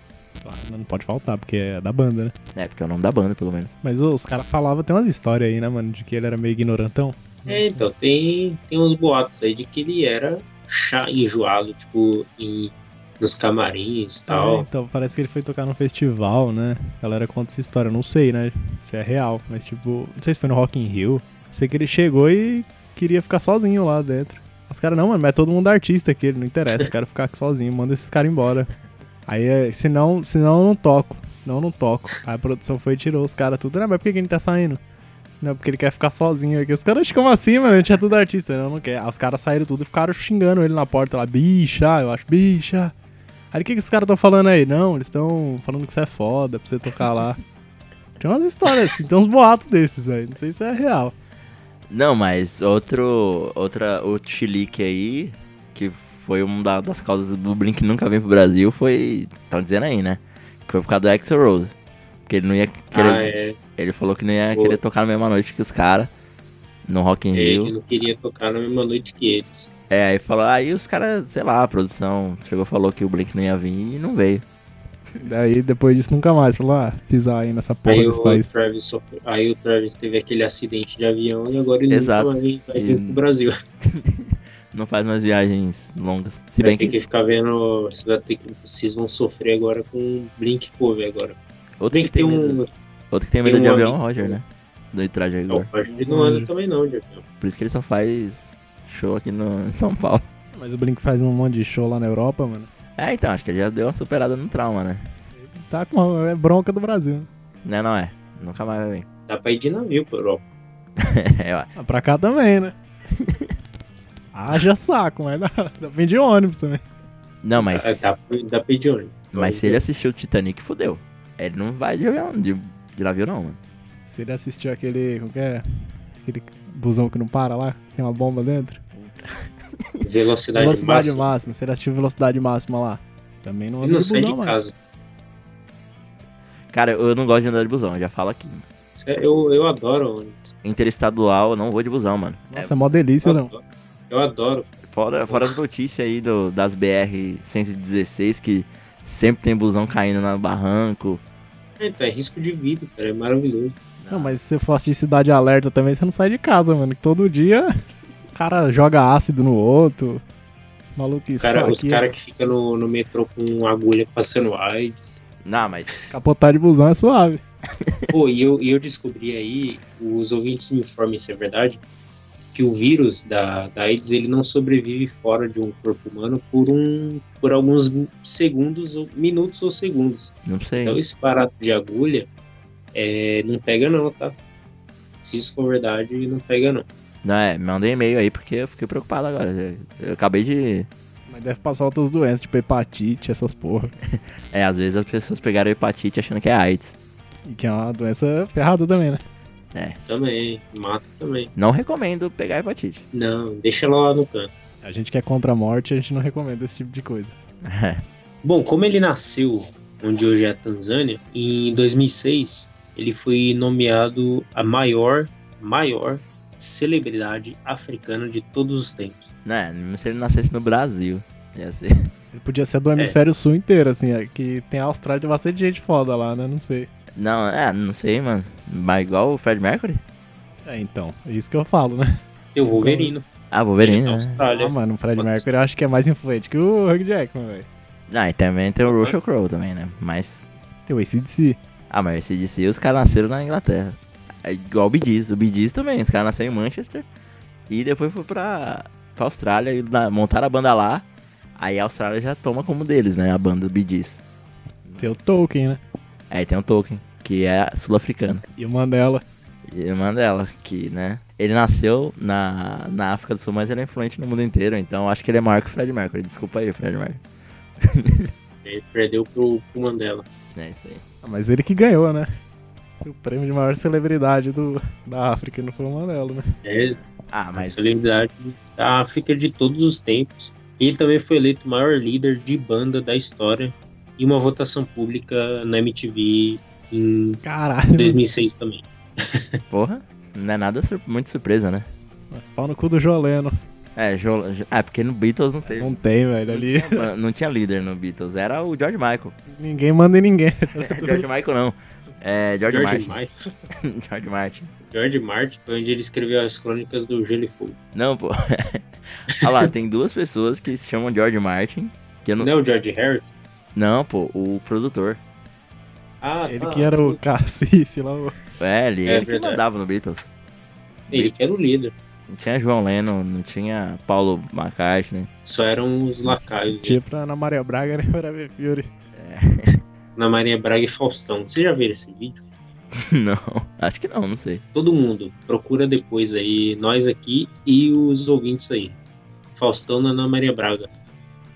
Claro, não pode faltar, porque é da banda, né? É, porque é o nome da banda, pelo menos. Mas ô, os caras falavam, tem umas histórias aí, né, mano, de que ele era meio ignorantão. É, então, tem, tem uns boatos aí de que ele era chá enjoado, tipo, em, nos camarins e É, tal. então, parece que ele foi tocar num festival, né? A galera conta essa história, não sei, né? Se é real, mas tipo, não sei se foi no Rock in Rio. Sei que ele chegou e queria ficar sozinho lá dentro. Os caras, não, mano, mas é todo mundo artista aqui, não interessa, eu quero ficar aqui sozinho, manda esses caras embora. Aí, é, senão, senão eu não toco, senão eu não toco. Aí a produção foi e tirou os caras tudo, não, mas por que, que ele tá saindo? Não, porque ele quer ficar sozinho aqui. Os caras, como assim, mano? A gente é tudo artista. Não, não quer. Aí os caras saíram tudo e ficaram xingando ele na porta lá. Bicha, eu acho, bicha. Aí o que, que os caras estão falando aí? Não, eles estão falando que você é foda pra você tocar lá. Tinha umas histórias assim, tem uns boatos desses aí. Não sei se é real. Não, mas outro. Outra. Outro chilique aí, que foi uma da- das causas do Blink nunca vir pro Brasil, foi. Estão dizendo aí, né? Que foi por causa do Axel Rose. Porque ele não ia querer. Ah, é. Ele falou que não ia Pô. querer tocar na mesma noite que os caras. No Rock in Ele Rio. não queria tocar na mesma noite que eles. É, aí falou, aí os caras, sei lá, a produção chegou e falou que o Blink não ia vir e não veio. Daí depois disso nunca mais. Falou, ah, pisar aí nessa porra Aí desse o, país. Travis aí o Travis teve aquele acidente de avião e agora ele Exato. nunca vai, vai E- vir pro Brasil. Não faz mais viagens longas. Se Vai bem ter que. que ficar vendo. Vocês, vai ter que, vocês vão sofrer agora com o Blink Cover agora. Outro que que tem tem medo, um. outro que tem tem medo de um avião é o amigo- Roger, né? Do Não, ele não anda também não, avião. Por isso que ele só faz show aqui no, em São Paulo. Mas o Blink faz um monte de show lá na Europa, mano. É, então, acho que ele já deu uma superada no trauma, né? Tá com é bronca do Brasil. Né, não é? Nunca mais vai vir. Dá pra ir de navio pra Europa. é, ué. Ah, pra cá também, né? Haja saco, mas dá, dá pra ir de ônibus também. Não, mas. Ah, Dá, pra- dá pra ir de ônibus. Mas se ele assistiu o Titanic, fudeu. Ele não vai de avião, de, de navio não, mano. Se ele assistiu aquele. Como que é? Aquele busão que não para lá, que tem uma bomba dentro. Velocidade, Velocidade máxima. máxima. Se ele assistiu velocidade máxima lá. Também não anda não de sai de busão, mano. casa. Cara, eu não gosto de andar de busão, eu já falo aqui. É- Eu, eu adoro ônibus. Interestadual, eu não vou de busão, mano. Nossa, é mó delícia, Eu não. adoro. Eu adoro. Fora, fora as notícias aí do, das BR-116, que sempre tem busão caindo no barranco. Então, é risco de vida, cara. É maravilhoso. Não, mas se você for assistir Cidade Alerta também, você não sai de casa, mano. Que todo dia o cara joga ácido no outro. Isso cara, os caras que ficam no, no metrô com agulha passando AIDS. Não, mas. Capotar de busão é suave. Pô, e eu, e eu descobri aí, os ouvintes me informem se é verdade, que o vírus da, da AIDS ele não sobrevive fora de um corpo humano por um por alguns segundos, ou minutos ou segundos. Não sei. Então esse barato de agulha é, não pega não, tá? Se isso for verdade, não pega não. Não, é, manda um e-mail aí porque eu fiquei preocupado agora. Eu, eu acabei de. Mas deve passar outras doenças, tipo hepatite, essas porra. É, às vezes as pessoas pegaram hepatite achando que é AIDS. E que é uma doença ferrada também, né? Também, mata também. Não recomendo pegar hepatite. Não, deixa ela lá no canto. A gente que é contra a morte, a gente não recomenda esse tipo de coisa. Bom, como ele nasceu onde hoje é a Tanzânia, em 2006 ele foi nomeado a maior, maior celebridade africana de todos os tempos. né, mesmo se ele nascesse no Brasil. Ia ser. Ele podia ser do hemisfério sul inteiro, assim, é, que tem a Austrália, tem bastante gente foda lá, né? Não sei. Não, é, não sei, mano. Mas igual o Fred Mercury? É, então, é isso que eu falo, né? Eu Wolverine. Ah, Wolverine, na né? Austrália. Ah, mano, o Fred Mercury eu acho que é mais influente que o Hugh Jackman, velho. Ah, e também tem o Russell Crowe também, né? Mas. Tem o ACDC. Ah, mas esse DC os caras nasceram na Inglaterra. É igual o Bee Gees. O Bee Gees também, os caras nasceram em Manchester. E depois foi pra, pra Austrália e na- montaram a banda lá. Aí a Austrália já toma como deles, né? A banda Bee Gees. Tem o Tolkien, né? Aí tem o Tolkien, que é sul-africano. E o Mandela. E a irmã dela, que, né? Ele nasceu na, na África do Sul, mas ele é influente no mundo inteiro. Então acho que ele é maior que o Fred Mercury. Desculpa aí, Fred Mercury. Ele perdeu pro, pro Mandela. É isso aí. Ah, mas ele que ganhou, né? O prêmio de maior celebridade do, da África não foi o Mandela, né? É Ah, a mas. celebridade da África de todos os tempos. Ele também foi eleito o maior líder de banda da história em uma votação pública na MTV em Caralho. 2006 também. Porra, não é nada sur- muito surpresa, né? Pau no cu do Joleno. É, Jo- é, porque no Beatles não teve. Não tem, velho. Não Ali tinha, não tinha líder no Beatles, era o George Michael. ninguém manda em ninguém. George Michael não. É George, George Martin. Martin. George Martin. George Martin foi onde ele escreveu as crônicas do Gelo e Fogo. Não, pô. Olha lá, tem duas pessoas que se chamam George Martin. Que eu não... Não é o George Harris? não, pô, o produtor. Ah, Ele tá. que era o cacife lá. o- É, ele, É ele que mandava no Beatles. Ele que era o líder. Não tinha João Lennon, não tinha Paulo McCartney. Só eram os lacaios. Tipo pra Ana Maria Braga, né? Para ver Fiore. Na Maria Braga e Faustão. Você já viu esse vídeo? não, acho que não, não sei. Todo mundo procura depois aí, nós aqui e os ouvintes aí. Faustão na Ana Maria Braga.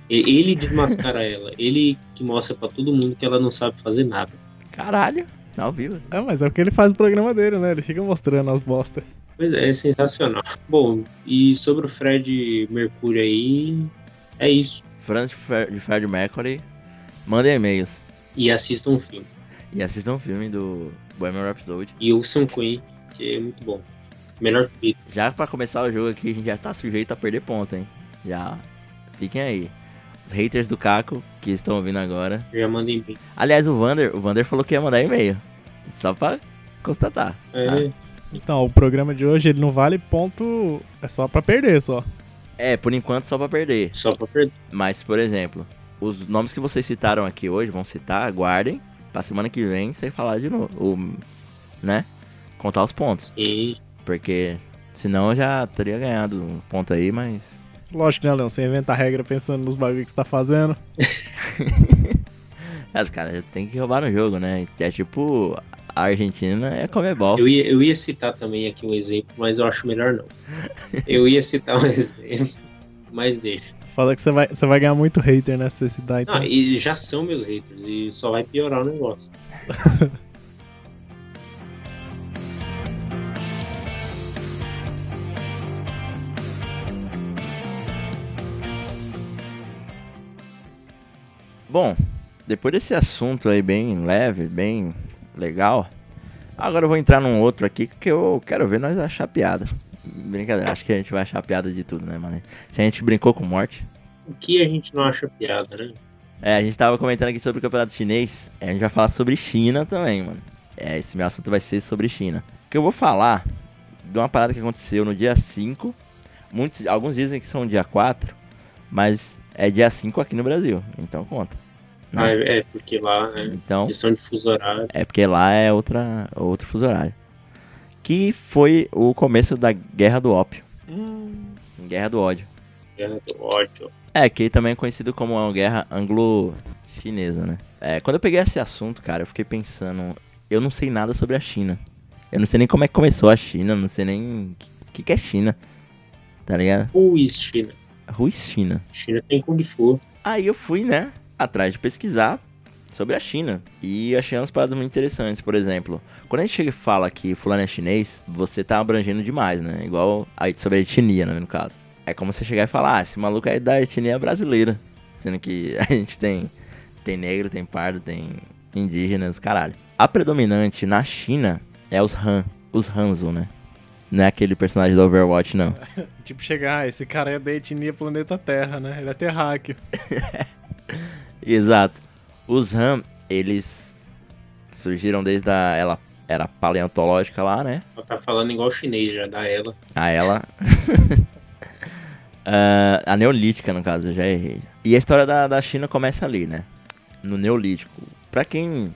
E- Ele desmascara ela. Ele que mostra pra todo mundo que ela não sabe fazer nada. Caralho, ao vivo. É, mas é porque ele faz o programa dele, né? Ele fica mostrando as bosta. Pois é, é sensacional. Bom, e sobre o Fred Mercury aí, é isso. Fãs de Fre- de Fred Mercury, mandem e-mails. E assistam um filme. E assistam o filme do Bohemian Rhapsody. E ouçam Queen, que é muito bom. Melhor Beatles. Já pra começar o jogo aqui, a gente já tá sujeito a perder ponto, hein? Já. Fiquem aí. Os haters do Caco, que estão ouvindo agora. Já mandem bem. Aliás, o Vander, o Vander falou que ia mandar e-mail. Só pra constatar. É, Então, o programa de hoje, ele não vale ponto... É só pra perder, só. É, por enquanto só pra perder. só pra perder. Mas, por exemplo, os nomes que vocês citaram aqui hoje, vão citar, aguardem. Pra semana que vem você falar de novo. O, né? Contar os pontos. E Porque senão eu já teria ganhado um ponto aí, mas. Lógico, né, Leão? Você inventa a regra pensando nos bagulho que você tá fazendo. É, os caras tem que roubar no jogo, né? É tipo. A Argentina é Comebol. eu ia, eu ia citar também aqui um exemplo, mas eu acho melhor não. Eu ia citar um exemplo, mas deixa. Fala que você vai, você vai ganhar muito hater nessa cidade. Então. Ah, e já são meus haters, e só vai piorar o negócio. Bom, depois desse assunto aí bem leve, bem legal, agora eu vou entrar num outro aqui que eu quero ver nós achar piada. Brincadeira, acho que a gente vai achar piada de tudo, né, mano? Se a gente brincou com morte. O que a gente não acha piada, né? É, a gente tava comentando aqui sobre o campeonato chinês. é, A gente vai falar sobre China também, mano. É, esse meu assunto vai ser sobre China. Que eu vou falar de uma parada que aconteceu no dia 5. Muitos, alguns dizem que são dia 4, mas é dia 5 aqui no Brasil. Então conta. Né? Ah, é, é, porque lá, né? Então, Questão de fuso horário. é porque lá é outra, outro fuso horário. Que foi o começo da Guerra do Ópio. Hum, Guerra do Ódio. Guerra do ódio. É, que também é conhecido como uma guerra anglo-chinesa, né? É, quando eu peguei esse assunto, cara, eu fiquei pensando, eu não sei nada sobre a China. Eu não sei nem como é que começou a China, não sei nem o que, que é China. Tá ligado? Ruiz, China. Ruiz China. China tem Kung Fu. Aí eu fui, né, atrás de pesquisar sobre a China. E achei umas paradas muito interessantes. Por exemplo, quando a gente chega e fala que fulano é chinês, você tá abrangendo demais, né? Igual a, sobre a etnia, né, no caso. É como você chegar e falar, ah, esse maluco é da etnia brasileira. Sendo que a gente tem, tem negro, tem pardo, tem indígenas, caralho. A predominante na China é os Han, os Hanzo, né? Não é aquele personagem do Overwatch, não. tipo, chegar, ah, esse cara é da etnia planeta Terra, né? Ele é terráqueo. Exato. Os Han, eles surgiram desde a ela era paleontológica lá, né? Ela tá falando igual chinês já, da ela. A ela. Ah, a neolítica, no caso, eu já errei. E a história da, da China começa ali, né? No neolítico. Pra quem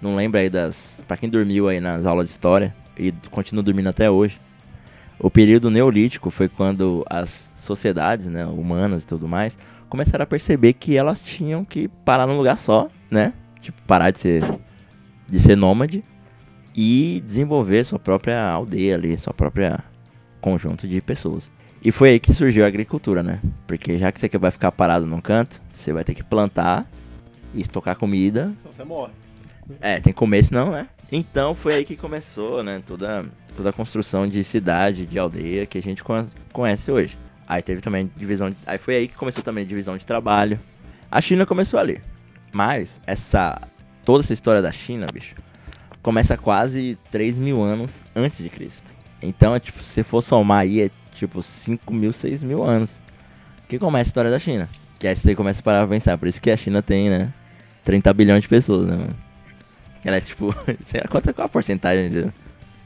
não lembra aí das. Pra quem dormiu aí nas aulas de história e continua dormindo até hoje. O período neolítico foi quando as sociedades, né, humanas e tudo mais, começaram a perceber que elas tinham que parar num lugar só, né? Tipo, parar de ser de ser nômade e desenvolver sua própria aldeia ali, sua própria conjunto de pessoas. E foi aí que surgiu a agricultura, né? Porque já que você vai ficar parado num canto, você vai ter que plantar e estocar comida. Senão você morre. É, tem que comer senão, né? Então foi aí que começou, né? Toda, toda a construção de cidade, de aldeia que a gente con- conhece hoje. Aí teve também divisão. Aí foi aí que começou também a divisão de trabalho. A China começou ali. Mas essa. Toda essa história da China, bicho, começa quase 3 mil anos antes de Cristo. Então, é, tipo, se for somar aí, é tipo 5 mil, 6 mil anos. Que começa a história da China. Que aí você começa a parar pra pensar. Por isso que a China tem, né? 30 bilhões de pessoas, né, mano? Que ela é tipo. Sei lá quanto, qual a porcentagem de,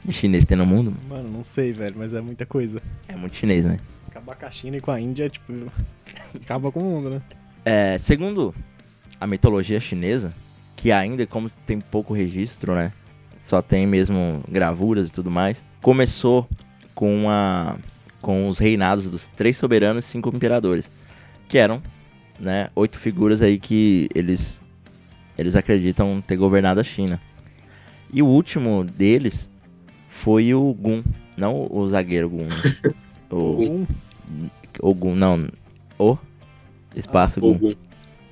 de chinês que tem no mundo? Mano, não sei, velho, mas é muita coisa. É muito chinês, né? Acabar com a China e com a Índia, tipo, acaba com o mundo, né? É, segundo a mitologia chinesa, que ainda como tem pouco registro, né? Só tem mesmo gravuras e tudo mais. Começou com a com os reinados dos três soberanos e cinco imperadores, que eram, né, oito figuras aí que eles eles acreditam ter governado a China. E o último deles foi o Gun, não o zagueiro Gun. né? o, Um. o Gun, não, o espaço Gun. Ogum.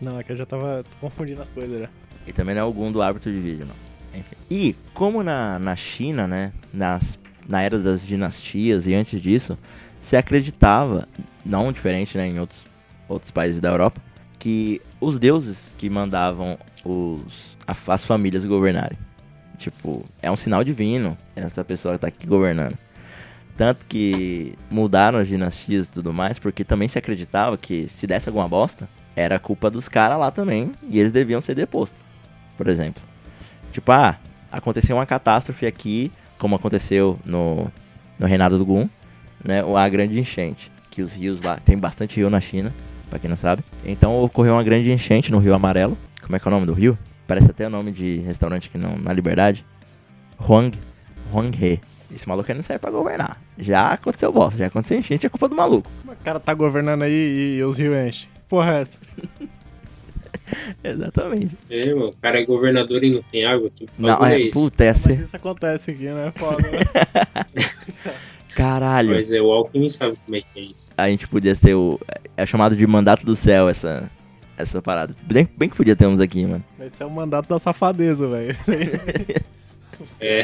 Não, é que eu já tava confundindo as coisas já. E também não é algum do árbitro de vídeo, não. Enfim. E como na, na China, né, nas, na era das dinastias e antes disso, se acreditava, não diferente né, em outros, outros países da Europa, que os deuses que mandavam os, a- as famílias governarem. Tipo, é um sinal divino essa pessoa que tá aqui governando. Tanto que mudaram as dinastias e tudo mais, porque também se acreditava que se desse alguma bosta, era culpa dos caras lá também, e eles deviam ser depostos, por exemplo. Tipo, ah, aconteceu uma catástrofe aqui, como aconteceu no, no reinado do Gun, né, a grande enchente, que os rios lá, tem bastante rio na China, pra quem não sabe. Então ocorreu uma grande enchente no Rio Amarelo, como é que é o nome do rio? Parece até o nome de restaurante aqui não, na Liberdade. Huang, Huang He. Esse maluco aí não serve pra governar. Já aconteceu bosta, já aconteceu enchente, é culpa do maluco. Como é que o cara tá governando aí e, e os rios enchem? Porra, é essa? Exatamente. É, mano, o cara é governador e não tem água. Que Não, é, é esse? puta, ia Mas ser. isso acontece aqui, né? Foda, né? Caralho. Mas é o Alckmin sabe como é que é isso. A gente podia ter o. É chamado de mandato do céu essa. Essa parada. Bem, bem que podia ter uns aqui, mano. Esse é o mandato da safadeza, velho. É,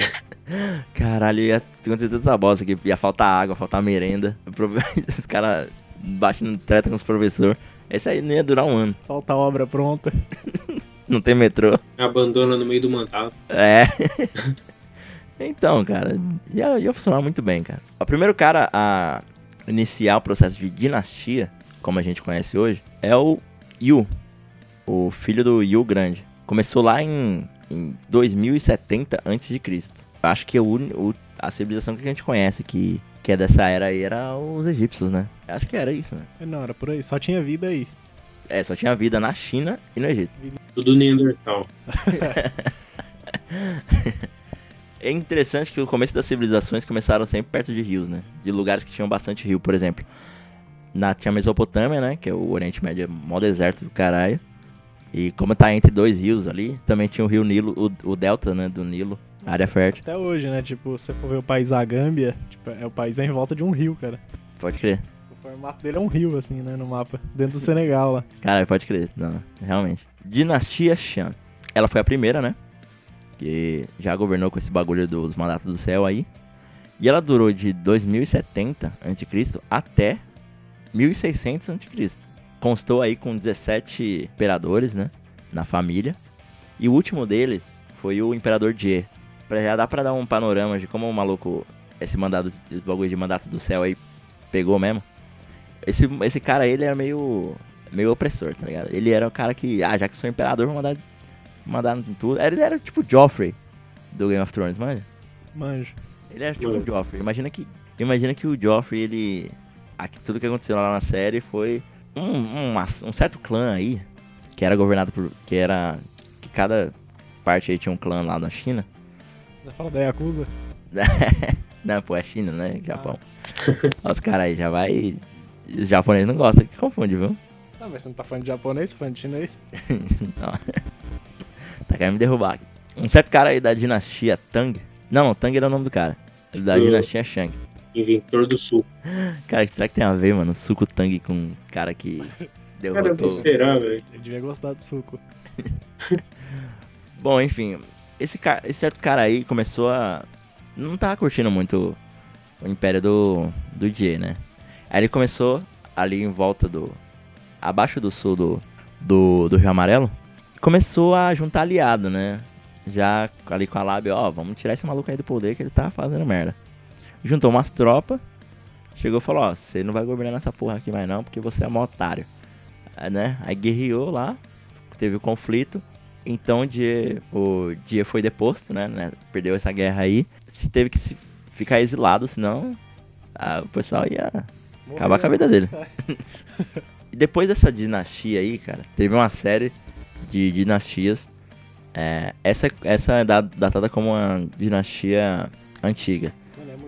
Caralho, ia acontecer tanta bosta aqui. Ia faltar água, faltar merenda. Os caras batendo treta com os professores. Esse aí não ia durar um ano. Falta obra pronta. Não tem metrô. abandona no meio do mandato. É. então, cara, ia, ia funcionar muito bem, cara. O primeiro cara a iniciar o processo de dinastia, como a gente conhece hoje, é o Yu, o filho do Yu Grande. Começou lá em, em 2070 a.C. Acho que o, o- a civilização que a gente conhece que, que é dessa era aí era os egípcios, né? Acho que era isso, né? Não, era por aí. Só tinha vida aí. É, só tinha vida na China e no Egito. Tudo Neandertal. É interessante que o começo das civilizações começaram sempre perto de rios, né? De lugares que tinham bastante rio, por exemplo. Na, tinha a Mesopotâmia, né? Que é o Oriente Médio, é mó deserto do caralho. E como tá entre dois rios ali, também tinha o rio Nilo, o, o delta, né, do Nilo, área fértil. Até hoje, né? Tipo, você for ver o país da Gâmbia, tipo, é o país em volta de um rio, cara. Pode crer. O formato dele é um rio, assim, né? No mapa. Dentro do Senegal lá. Cara, pode crer. Não, realmente. Dinastia Shan. Ela foi a primeira, né? Que já governou com esse bagulho dos mandatos do céu aí. E ela durou de 2070 a.C. até 1600 a.C. Constou aí com 17 imperadores, né? Na família. E o último deles foi o imperador Jie. Pra já dar pra dar um panorama de como o maluco, esse mandado, esse bagulho de mandato do céu aí pegou mesmo. Esse, esse cara, ele era meio meio opressor, tá ligado? Ele era o cara que, ah, já que sou imperador, vou mandar, mandar em tudo. Ele era tipo Joffrey do Game of Thrones, manja? Manjo. Ele era tipo o Joffrey. Imagina que, imagina que o Joffrey, ele. Aqui, tudo que aconteceu lá na série foi um, um, um certo clã aí, que era governado por. que era. que cada parte aí tinha um clã lá na China. Você fala da Yakuza? Não, pô, é China, né? Japão. Ó, Os caras aí já vai. Os japoneses não gostam, que confunde, viu? Ah, mas você não tá falando de japonês, tá falando de chinês? Não. Tá querendo me derrubar aqui. Um certo cara aí da dinastia Tang. Não, não, Tang era o nome do cara. Da dinastia Shang. Inventor do sul. Cara, será que tem a ver, mano? Suco Tang com um cara que Cara, derrotou. não será, velho? Eu devia gostar de suco. Bom, enfim, esse, ca- esse certo cara aí começou a. Não tava curtindo muito o império do, do Jie, né? Aí ele começou ali em volta do. abaixo do sul do, do, do Rio Amarelo. E começou a juntar aliado, né? Já ali com a lábia, ó, vamos tirar esse maluco aí do poder que ele tá fazendo merda. Juntou umas tropas, chegou e falou, ó, você não vai governar nessa porra aqui mais não, porque você é mó otário. Aí, né? Aí guerreou lá, teve o conflito. Então o Dia, o Dia foi deposto, né, né? Perdeu essa guerra aí. Se teve que se ficar exilado, senão ah, o pessoal ia acabar com a vida dele. e depois dessa dinastia aí, cara, teve uma série de dinastias. É, essa, essa é da- datada como uma dinastia antiga.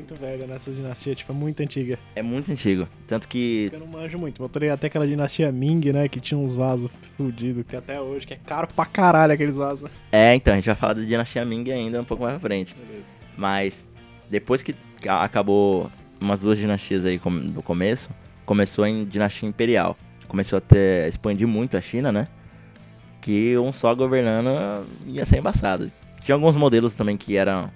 Muito velha nessa dinastia, tipo, é muito antiga. É muito antigo. Tanto que. Eu não manjo muito. Voltei até aquela dinastia Ming, né? Que tinha uns vasos fudidos, que até hoje, que é caro pra caralho aqueles vasos. É, então, a gente vai falar da dinastia Ming ainda um pouco mais pra frente. Beleza. Mas depois que acabou umas duas dinastias aí no começo, começou em dinastia imperial. Começou a ter, expandir muito a China, né? Que um só governando ia ser embaçado. Tinha alguns modelos também que eram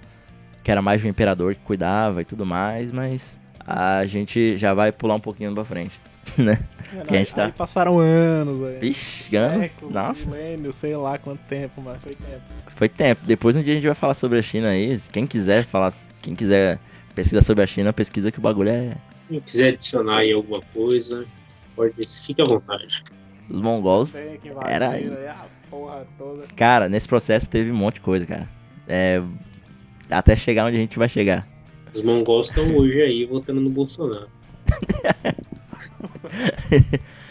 que era mais um imperador que cuidava e tudo mais, mas a gente já vai pular um pouquinho pra frente, né? Mano, Que a gente aí, tá- aí passaram anos, velho. Vixe, anos, Séculos, nossa. milênios, sei lá quanto tempo, mas foi tempo. Foi tempo. Depois um dia a gente vai falar sobre a China aí. Quem quiser falar, quem quiser pesquisar sobre a China, pesquisa que o bagulho é Se quiser adicionar aí alguma coisa, pode, fique à vontade. Os mongols. Era aí. aí a porra toda. Cara, nesse processo teve um monte de coisa, cara. É, até chegar onde a gente vai chegar. Os mongols estão hoje aí votando no Bolsonaro.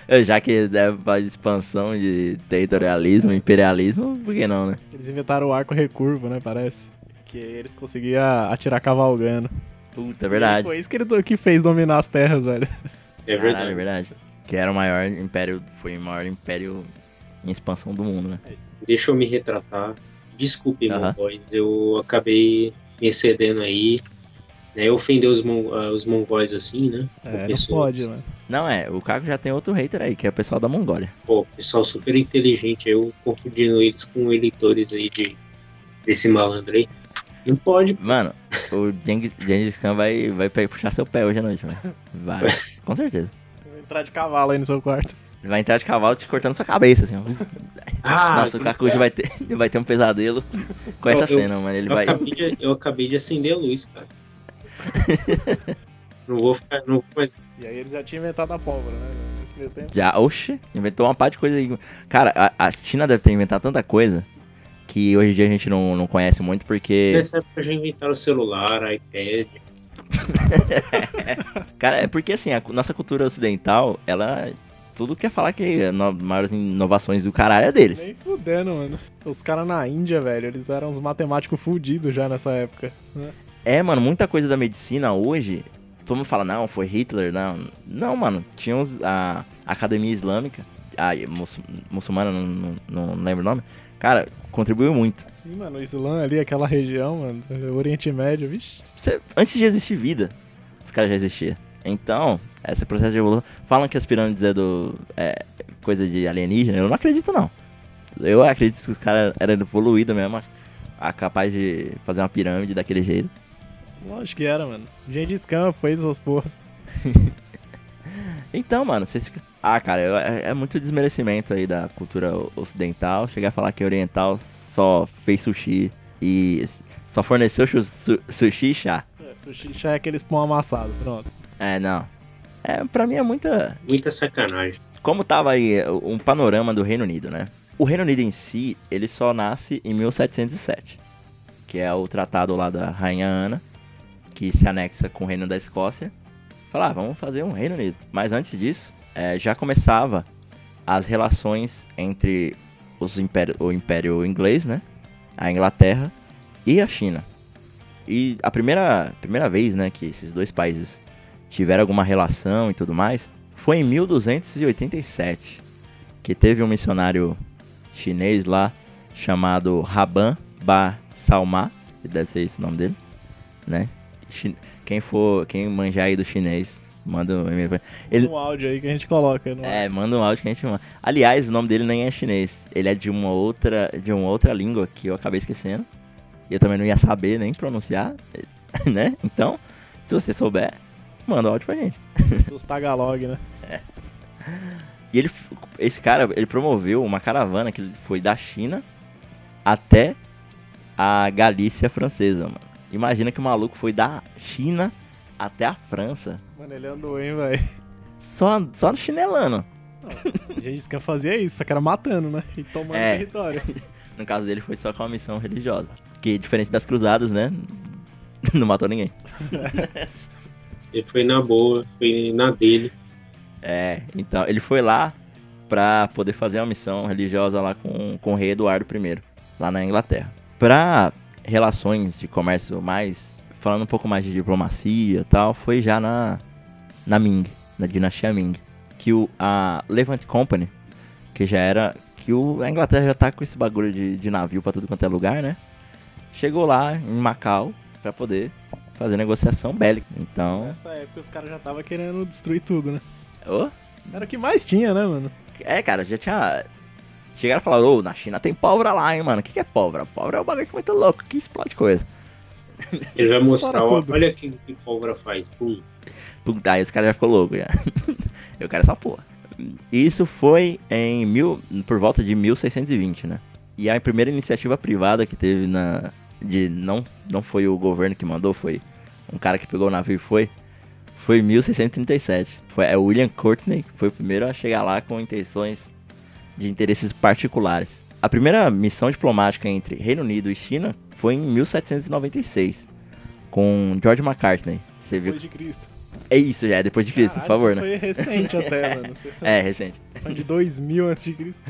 É, Já que deve fazer expansão de territorialismo, imperialismo, por que não, né? Eles inventaram o arco recurvo, né? Parece. Que eles conseguiam atirar cavalgando. Puta, é verdade. Foi isso que ele que fez dominar as terras, velho. É Caralho, verdade. é verdade. Que era o maior império, foi o maior império em expansão do mundo, né? Deixa eu me retratar. Desculpe, mongóis. Eu acabei me excedendo aí. Né, ofender os, mon ah, os mongóis assim, né? É, não pode, mano. Não, é, o Caco já tem outro hater aí, que é o pessoal da Mongólia. Pô, pessoal super inteligente. Eu confundindo eles com eleitores aí de, desse malandro aí. Não pode. Mano, o Gengis, Gengis Khan vai, vai puxar seu pé hoje à noite, velho. Vai, com certeza. Vou entrar de cavalo aí no seu quarto. Ele vai entrar de cavalo te cortando sua cabeça, assim, ó. Ah, Nossa, o Kaku vai ter, ele vai ter um pesadelo com essa Eu- cena, mano. Ele eu, vai. acabei de, eu acabei de acender a luz, cara. não vou ficar. Não vou mais. E aí eles já tinham inventado a pólvora, né? Nesse meio tempo. Já, oxe, inventou uma parte de coisa aí. Cara, a, a China deve ter inventado tanta coisa que hoje em dia a gente não, não conhece muito porque. Nessa época já inventaram o celular, iPad. Cara, é porque assim, a nossa cultura ocidental, ela. Tudo quer falar que as maiores inovações do caralho é deles. Nem fudendo, mano. Os caras na Índia, velho, eles eram uns matemáticos fudidos já nessa época. Né? É, mano, muita coisa da medicina hoje. Todo mundo fala, não, foi Hitler, não. Não, mano, tinha uns, a Academia Islâmica, a muçulmana, não, não, não lembro o nome. Cara, contribuiu muito. Sim, mano, o Islã ali, aquela região, mano, Oriente Médio, vixe. Você- antes de existir vida, os caras já existiam. Então, esse processo de evolução. Falam que as pirâmides é do. É coisa de alienígena, eu não acredito, não. Eu acredito que os caras eram evoluídos mesmo, a, a capaz de fazer uma pirâmide daquele jeito. Lógico que era, mano. Gengis Khan fez essas porra. Então, mano, vocês. Ah, cara, eu- é, é muito desmerecimento aí da cultura ocidental. Chegar a falar que oriental só fez sushi e só forneceu chu- su- sushi e chá. É, sushi já é aqueles pão amassado, pronto. É, não. É, pra mim é muita. Muita sacanagem. Como tava aí um panorama do Reino Unido, né? O Reino Unido em si, ele só nasce em 1707, que é o tratado lá da Rainha Ana, que se anexa com o Reino da Escócia. Falar, ah, vamos fazer um Reino Unido. Mas antes disso, eh, já começava as relações entre os império, o Império Inglês, né? A Inglaterra e a China. E a primeira, primeira vez, né, que esses dois países tiveram alguma relação e tudo mais, foi em 1287, que teve um missionário chinês lá chamado Raban Ba Salma, que deve ser esse o nome dele, né? Quem for, quem manjar aí do chinês, manda um e-mail. Ele, Um áudio aí que a gente coloca. No... é, manda um áudio que a gente manda. Aliás, o nome dele nem é chinês. Ele é de uma outra, de uma outra língua que eu acabei esquecendo. E eu também não ia saber nem pronunciar, né? Então, se você souber, manda áudio pra gente. Seus tagalog, né? E ele, esse cara, ele promoveu uma caravana que foi da China até a Galícia francesa, mano. Imagina que o maluco foi da China até a França. Mano, ele andou, hein, velho. Só, só chinelando. A gente disse que fazia isso, só que era matando, né? E tomando É. território. No caso dele foi só com uma missão religiosa. Que diferente das cruzadas, né? Não matou ninguém. Ele foi na boa, foi na dele. É, então ele foi lá pra poder fazer uma missão religiosa lá com, com o rei Eduardo I, lá na Inglaterra. Pra relações de comércio mais, falando um pouco mais de diplomacia e tal, foi já na, na Ming, na dinastia Ming. Que o, a Levant Company, que já era, que o, a Inglaterra já tá com esse bagulho de, de navio pra tudo quanto é lugar, né? Chegou lá em Macau pra poder fazer negociação bélica. Então, Nessa época os caras já estavam querendo destruir tudo, né? ô, Era o que mais tinha, né, mano? É, cara, já tinha. Chegaram a falar, ô, na China tem pólvora lá, hein, mano. O que, que é pólvora? Pólvora é um bagulho que é muito louco, que explode coisa. Ele vai mostrar, ó, olha o que, que pólvora faz. Pum. Puta, aí os caras já ficou louco já. Eu quero essa porra. Isso foi em mil, por volta de 1620, né? E a primeira iniciativa privada que teve na. De, não, não foi o governo que mandou, foi um cara que pegou o navio e foi. Foi em 1637. Foi, é o William Courtney que foi o primeiro a chegar lá com intenções de interesses particulares. A primeira missão diplomática entre Reino Unido e China foi em 1796, com George McCartney. Você viu? Depois de Cristo. É isso já, é depois de Cristo, por Caralho, favor, então né? Foi recente até, mano. Você É, recente. tá de 2000 antes de Cristo.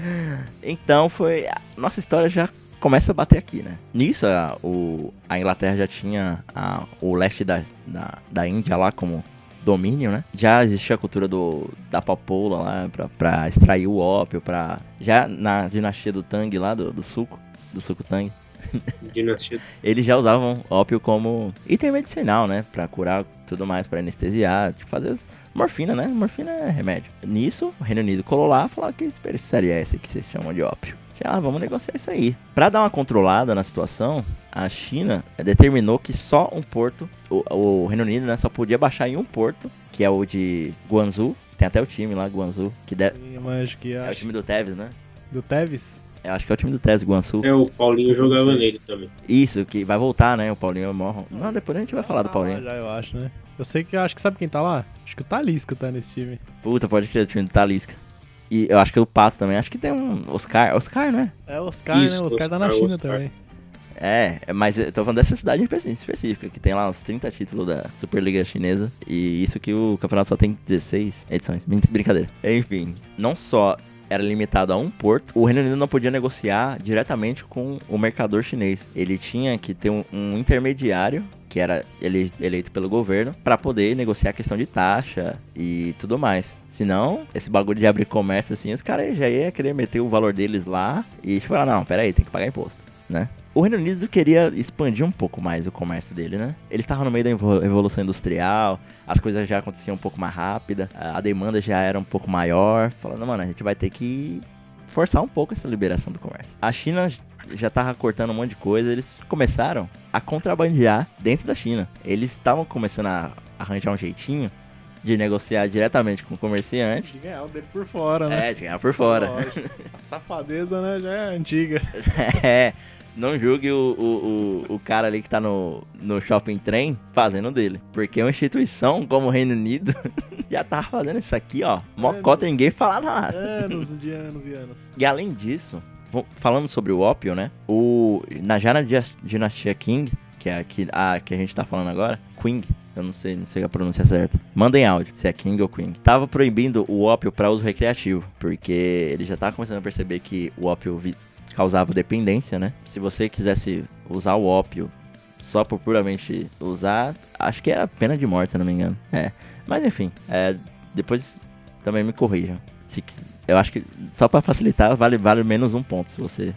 Então foi. Nossa história já começa a bater aqui, né? Nisso, a, o, a Inglaterra já tinha a- o leste da, da, da Índia lá como domínio, né? Já existia a cultura do, da papoula lá pra, pra extrair o ópio, pra. Já na dinastia do Tang lá, do, do suco, do suco Tang, Dinastia. eles já usavam ópio como item medicinal, né? Pra curar tudo mais, pra anestesiar, tipo, fazer as- morfina, né? Morfina é remédio. Nisso, o Reino Unido colou lá e falou que especiaria é essa que vocês chamam de ópio. Ah, vamos negociar isso aí. Pra dar uma controlada na situação, a China determinou que só um porto, o, o Reino Unido, né, só podia baixar em um porto, que é o de Guangzhou. Tem até o time lá, Guangzhou, que de- Sim, que é o time do Tevez, né? Do Tevez? Eu acho que é o time do Tevez, Guangzhou. É, o Paulinho jogava sei. nele também. Isso, que vai voltar, né? O Paulinho é mó... Não, depois a gente vai falar do Tá Paulinho. lá Já, eu acho, né? Eu sei que eu acho que sabe quem tá lá? Acho que o Talisca tá nesse time. Puta, pode crer, o time do Talisca. E eu acho que o Pato também. Acho que tem um Oscar. Oscar, né? É o Oscar, Isso, né? O Oscar, tá na Oscar, China Oscar. também. É, é, mas eu tô falando dessa cidade específica, que tem lá uns 30 títulos da Superliga Chinesa. E isso que o campeonato só tem 16 edições. Brin- Brincadeira. Enfim, não só era limitado a um porto, o Reino Unido não podia negociar diretamente com o mercador chinês. Ele tinha que ter um, um intermediário, que era ele, eleito pelo governo, para poder negociar a questão de taxa e tudo mais. Senão, esse bagulho de abrir comércio assim, os caras já iam querer meter o valor deles lá e tipo, falar, não, pera aí, tem que pagar imposto, né? O Reino Unido queria expandir um pouco mais o comércio dele, né? Ele estava no meio da evo- Revolução Industrial, as coisas já aconteciam um pouco mais rápida, a a demanda já era um pouco maior, falando, mano, a gente vai ter que forçar um pouco essa liberação do comércio. A China já tava cortando um monte de coisa, eles começaram a contrabandear dentro da China. Eles estavam começando a arranjar um jeitinho de negociar diretamente com o comerciante. De ganhar o dele por fora, né? É, de ganhar por fora. Lógico. A safadeza, né, já é antiga. É, não julgue o, o, o, o cara ali que tá no, no shopping trem fazendo dele. Porque uma instituição como o Reino Unido já tá fazendo isso aqui, ó. Mocota, ninguém fala nada. Anos de anos e anos. E além disso, falando sobre o ópio, né? O, na, já na dinastia King, que é a que, a que a gente tá falando agora, Queen, eu não sei, não sei a pronúncia certa. Mandem áudio, se é King ou Queen. Tava proibindo o ópio para uso recreativo, porque ele já tava começando a perceber que o ópio causava dependência, né? Se você quisesse usar o ópio só por puramente usar, acho que era pena de morte, se não me engano. É. Mas enfim, é, depois também me corrijam. Se eu acho que só pra facilitar, vale, vale menos um ponto se você.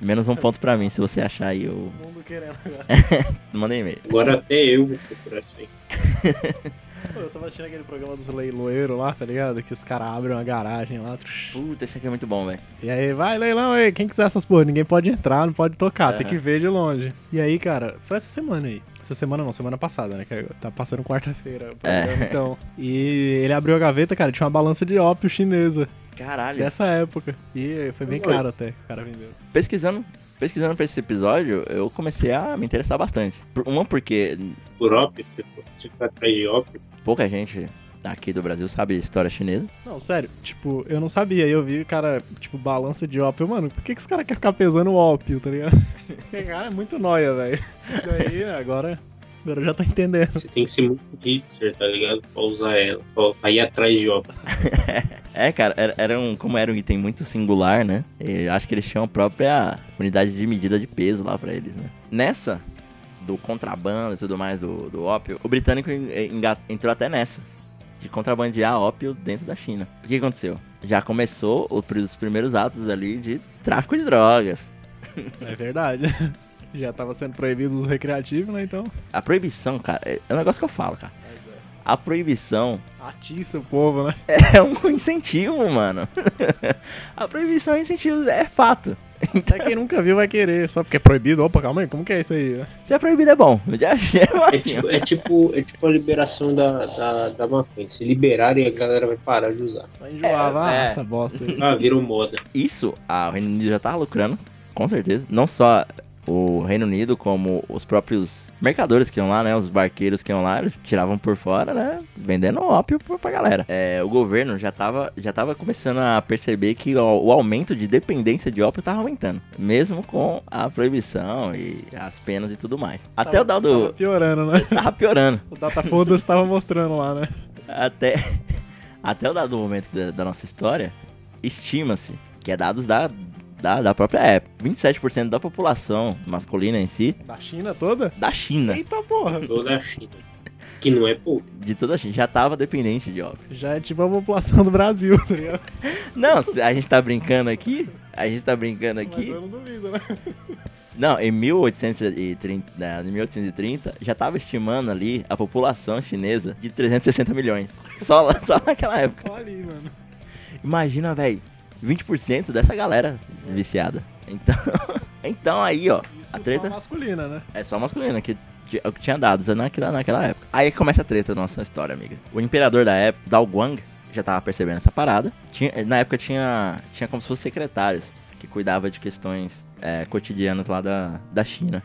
Menos um ponto pra mim, se você achar aí o. Mundo querendo agora. Manda e-mail. Agora até eu vou procurar isso aí. Pô, eu tava assistindo aquele programa dos leiloeiros lá, tá ligado? Que os caras abrem uma garagem lá. Puta, esse aqui é muito bom, velho. E aí, vai leilão aí, quem quiser essas porra, ninguém pode entrar, não pode tocar, tem Aham. que ver de longe. E aí, cara, foi essa semana aí. Essa semana não, semana passada, né? Que tá passando quarta-feira É. então. E ele abriu a gaveta, cara, tinha uma balança de ópio chinesa Caralho. dessa época. E foi bem caro até que o cara vendeu. Pesquisando, pesquisando pra esse episódio, eu comecei a me interessar bastante. Uma porque Por ópio, você atrás de ópio, pouca gente aqui do Brasil sabe história chinesa. Não, sério, tipo, eu não sabia. Aí eu vi, cara, tipo, balança de ópio. Mano, por que, que os caras querem ficar pesando ópio, tá ligado? Porque, cara, é muito nóia, velho. E aí, agora, agora eu já tô entendendo. você tem que ser muito hipster, tá ligado? Pra usar ela, pra, ir atrás de ópio. É, cara, era, era um, como era um item muito singular, né? Eu acho que eles tinham a própria unidade de medida de peso lá pra eles, né? Nessa, do contrabando e tudo mais do, do ópio, o britânico enga- entrou até nessa. De contrabandear ópio dentro da China. O que aconteceu? Já começou o- os primeiros atos ali de tráfico de drogas. É verdade. Já tava sendo proibido os recreativos, né? Então. A proibição, cara, é é um negócio que eu falo, cara. A proibição Atiça o povo, né? é um incentivo, mano. A proibição é incentivo, é fato. Até quem nunca viu vai querer, só porque é proibido. Opa, calma aí, como que é isso aí? Se é proibido é bom. Eu já achei É assim, tipo, é tipo, é tipo a liberação da, da, da maconha. Se liberarem, a galera vai parar de usar. Vai enjoar, vai, é. essa bosta aí. Ah, virou moda. Isso, a- Reino Unido já tava lucrando, com certeza. Não só o Reino Unido, como os próprios mercadores que iam lá, né? Os barqueiros que iam lá, tiravam por fora, né? Vendendo ópio pra, galera. É, o governo já tava, já tava começando a perceber que o, o aumento de dependência de ópio tava aumentando. Mesmo com a proibição e as penas e tudo mais. Até o Tava dado piorando, né? tava piorando. O Data Foda-se tava mostrando lá, né? Até, até o dado momento da, da nossa história, estima-se que é dados da, da, da própria época. 27% da população masculina em si, Da China toda? da China, Eita porra! Toda a China. Que não é pouco. de toda a China, já tava dependente de ópio. Já é tipo a população do Brasil, tá ligado? Não, a gente tá brincando aqui, a gente tá brincando Mas aqui. eu não duvido, né? Não, em 1830, né, em 1830 já tava estimando ali a população chinesa de 360 milhões. Só, só naquela época. Só ali, mano. Imagina, velho, 20% dessa galera viciada. Então, então aí, ó, Isso a treta só masculina, né? é só masculina, que, é o que tinha dados naquela, naquela época. Aí começa a treta da nossa história, amigas. O imperador da época, Dao Guang, já tava percebendo essa parada. Tinha, na época tinha, tinha como se fossem secretários que cuidava de questões é, cotidianas lá da, da China.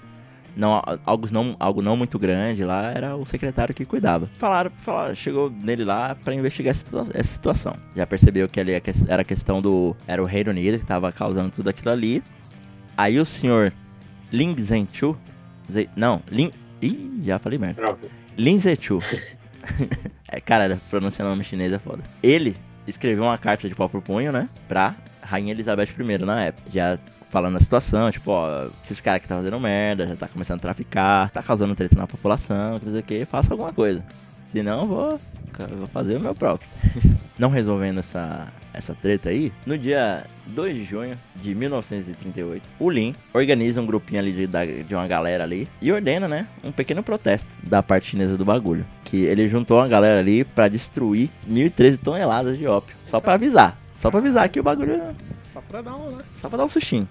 Não, algo não, algo não muito grande lá, era o secretário que cuidava. Falaram, falaram chegou nele lá pra investigar essa, situa- essa situação. Já percebeu que ali era a questão do. Era o Reino Unido que tava causando tudo aquilo ali. Aí o senhor Ling Zhenchu. Não, Lin. Ih, já falei merda. Lin Zhenchu. é, cara, pronunciar nome chinês é foda. Ele escreveu uma carta de pau pro punho, né? Pra Rainha Elizabeth I na época. Já falando a situação, tipo, ó, esses caras que tá fazendo merda, já tá começando a traficar, tá causando treta na população, quer dizer o que, faça alguma coisa. Senão vou, vou fazer o meu próprio. Não resolvendo essa, essa treta aí, no dia 2 de junho de 1938, o Lin organiza um grupinho ali de, de uma galera ali e ordena, né, um pequeno protesto da parte chinesa do bagulho. Que ele juntou uma galera ali pra destruir 1.013 toneladas de ópio. Só pra avisar. Só pra avisar que o bagulho. Só pra dar um, né? Só pra dar um sustinho.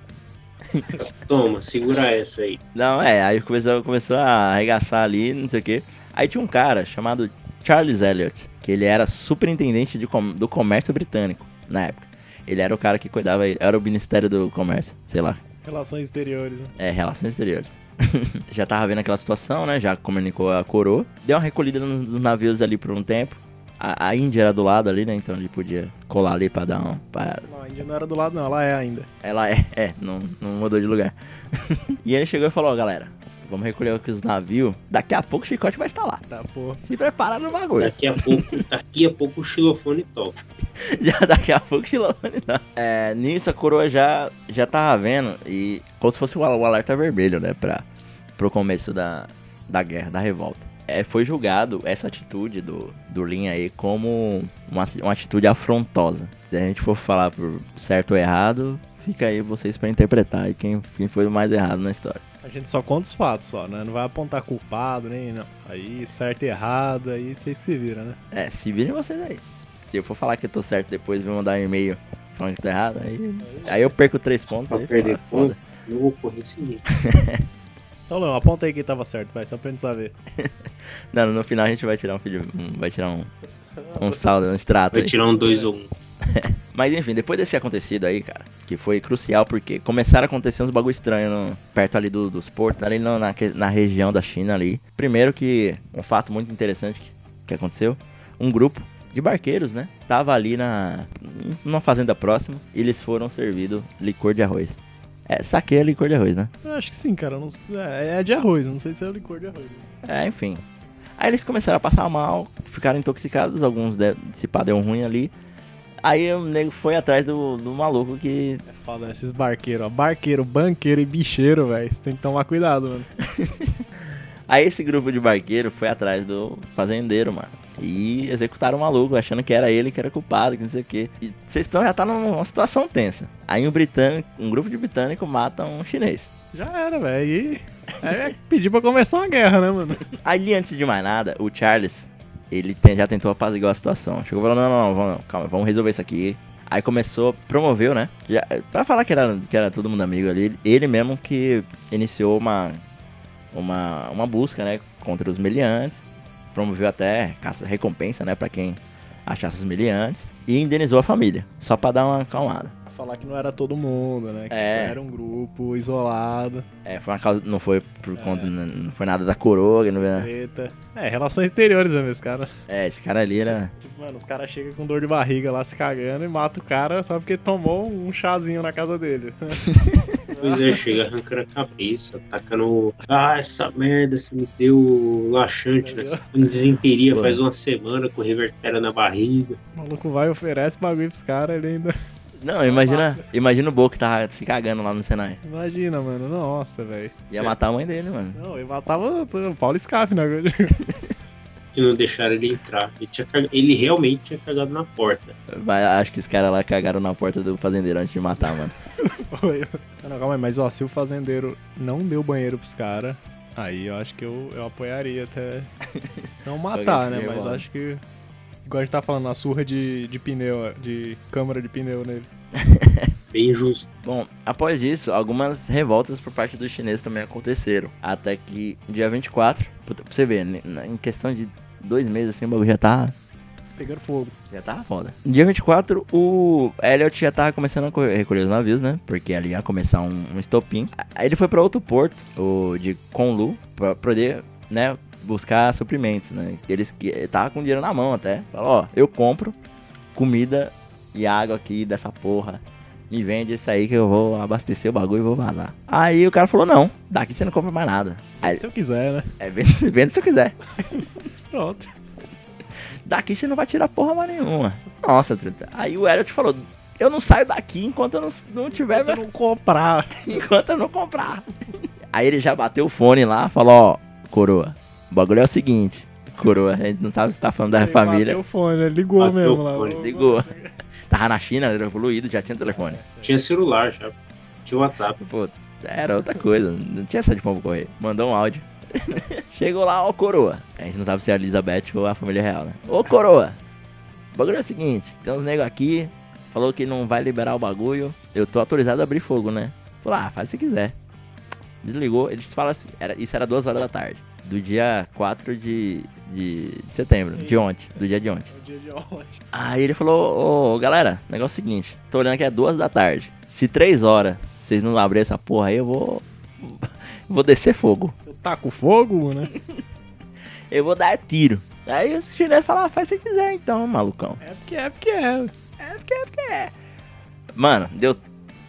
Toma, segura essa aí. Não, é, aí começou, começou a arregaçar ali, não sei o que. Aí tinha um cara chamado Charles Elliot, que ele era superintendente de com- do comércio britânico na época. Ele era o cara que cuidava, era o Ministério do Comércio, sei lá, Relações exteriores, né? é, Relações Exteriores. já tava vendo aquela situação, né? Já comunicou a coroa. Deu uma recolhida nos, nos navios ali por um tempo. A, a Índia era do lado ali, né? Então ele podia colar ali pra dar um. pra- Não, a Índia não era do lado, não, ela é ainda. ela é, é, não, não mudou de lugar. e ele chegou e falou, ó, galera, vamos recolher aqui os navios. Daqui a pouco o chicote vai estar lá. Tá, porra. Se prepara no bagulho. Daqui a pouco, daqui a pouco o xilofone toca. já daqui a pouco Chilone não. É, nisso a coroa já, já tava vendo e como se fosse o, o alerta vermelho, né? Pra, pro começo da, da guerra, da revolta. É, foi julgado essa atitude do, do Lin aí como uma, uma atitude afrontosa. Se a gente for falar por certo ou errado, fica aí vocês pra interpretar aí quem, quem foi o mais errado na história. A gente só conta os fatos só, né? Não vai apontar culpado, nem não. Aí, certo e errado, aí vocês se viram, né? É, se virem vocês aí. Se eu for falar que eu tô certo depois me mandar um e-mail falando que tô errado, aí, aí eu perco três pontos. Pra aí perder foda. eu vou correr seguinte. Então, Leão, aponta aí quem tava certo, vai, só pra gente saber. Não, no final a gente vai tirar um vídeo, vai tirar um, um saldo, um extrato Vai aí. tirar um 2 ou 1. Um. Mas enfim, depois desse acontecido aí, cara, que foi crucial porque começaram a acontecer uns bagulho estranho no- perto ali do- dos portos, ali no- na, que- na região da China ali. Primeiro que, um fato muito interessante que, que aconteceu, um grupo de barqueiros, né, tava ali na numa fazenda próxima e eles foram servidos licor de arroz. É, saque é licor de arroz, né? Eu acho que sim, cara. Não, é, é de arroz, não sei se é licor de arroz. É, enfim. Aí eles começaram a passar mal, ficaram intoxicados, alguns de, se pá, deu ruim ali. Aí o nego foi atrás do, do maluco que É foda, né? Esses barqueiros, ó. Barqueiro, banqueiro e bicheiro, velho. Você tem que tomar cuidado, mano. Aí esse grupo de barqueiro foi atrás do fazendeiro, mano. E executaram o maluco, achando que era ele que era culpado, que não sei o quê. E vocês estão já tá numa situação tensa. Aí um britânico, um grupo de britânico mata um chinês. Já era, velho. E aí é pedir pra começar uma guerra, né, mano? Ali, antes de mais nada, o Charles, ele tem- já tentou apaziguar a situação. Chegou e falou, não, não, não, vamos, calma, vamos resolver isso aqui. Aí começou, promoveu, né? Já, pra falar que era, que era todo mundo amigo ali, ele mesmo que iniciou uma, uma, uma busca, né? Contra os meliantes. Promoveu até caça, recompensa, né? Pra quem achasse os meliantes. E indenizou a família, só pra dar uma acalmada. Falar que não era todo mundo, né? Que É. tipo, era um grupo isolado, É, foi uma causa, não foi por conta, não foi nada da coroa, não, treta. É, relações exteriores mesmo, esse cara. é, esse cara ali era... Tipo, mano, os caras chegam com dor de barriga lá se cagando e matam o cara só porque tomou um chazinho na casa dele. Pois é, chega arrancando a cabeça, tacando. Ah, essa merda, você me deu laxante nessa desinteria Pô. faz uma semana com revertério na barriga. O maluco vai e oferece bagulho pros caras, ele ainda. Não, imagina, imagina o Bo que tava se cagando lá no Senai. Imagina, mano. Nossa, velho. Ia matar a mãe dele, mano. Não, ele matava o Paulo Scaff, né? Que não deixaram ele entrar. Ele, tinha cag- ele realmente tinha cagado na porta. Mas acho que os caras lá cagaram na porta do fazendeiro antes de matar, mano. Foi. Não, calma aí, mas ó, se o fazendeiro não deu banheiro pros caras, aí eu acho que eu, eu apoiaria até. Não matar, né? Mas acho que. Igual a gente tá falando, a surra de, de pneu, de câmara de pneu nele. Bem justo. Bom, após isso, algumas revoltas por parte dos chineses também aconteceram. Até que, dia 24, puta, pra você ver, né, em questão de dois meses assim, o bagulho já tá. Pegando fogo. Já tava foda. Dia 24, o Elliot já tava começando a co- recolher os navios, né? Porque ali ia começar um, um estopim. Aí ele foi pra outro porto, o de Conlu, pra poder, né? Buscar suprimentos, né? Eles que ele tava com dinheiro na mão até. Falou, ó, eu compro comida e água aqui dessa porra. Me vende isso aí que eu vou abastecer o bagulho e vou vazar. Aí o cara falou, não, daqui você não compra mais nada. Aí, Se eu quiser, né? é, vende, vende se eu quiser. Pronto. Daqui você não vai tirar porra mais nenhuma. Nossa. Aí o Elliot falou: Eu não saio daqui enquanto eu não, não tiver Eu mais. não comprar. enquanto eu não comprar. Aí ele já bateu o fone lá, falou: Ó, coroa, o bagulho é o seguinte. Coroa, a gente não sabe se tá falando da Ele família. Bateu o fone, ligou Bateu mesmo lá. fone, Ligou. Tava na China, era evoluído, já tinha telefone. Tinha celular já. Tinha WhatsApp. Pô, era outra coisa, não tinha essa de pombo correr. Mandou um áudio. Chegou lá, ó, coroa. A gente não sabe se é a Elizabeth ou a família real, né? Ô, coroa. O bagulho é o seguinte: tem uns negros aqui, falou que não vai liberar o bagulho. Eu tô autorizado a abrir fogo, né? Falou, ah, faz se quiser. Desligou, eles falam assim: era, isso era duas horas da tarde. Do dia 4 de, de setembro, de ontem, do dia de ontem. É o dia de ontem. Aí ele falou, ô galera, negócio é o seguinte, tô olhando que é duas da tarde. Se três horas vocês não abrirem essa porra aí, eu vou. Vou descer fogo. Eu taco fogo, né? Eu vou dar tiro. Aí os chineses falaram, ah, faz se quiser então, malucão. É porque é, porque é. É porque é porque é. Mano, deu,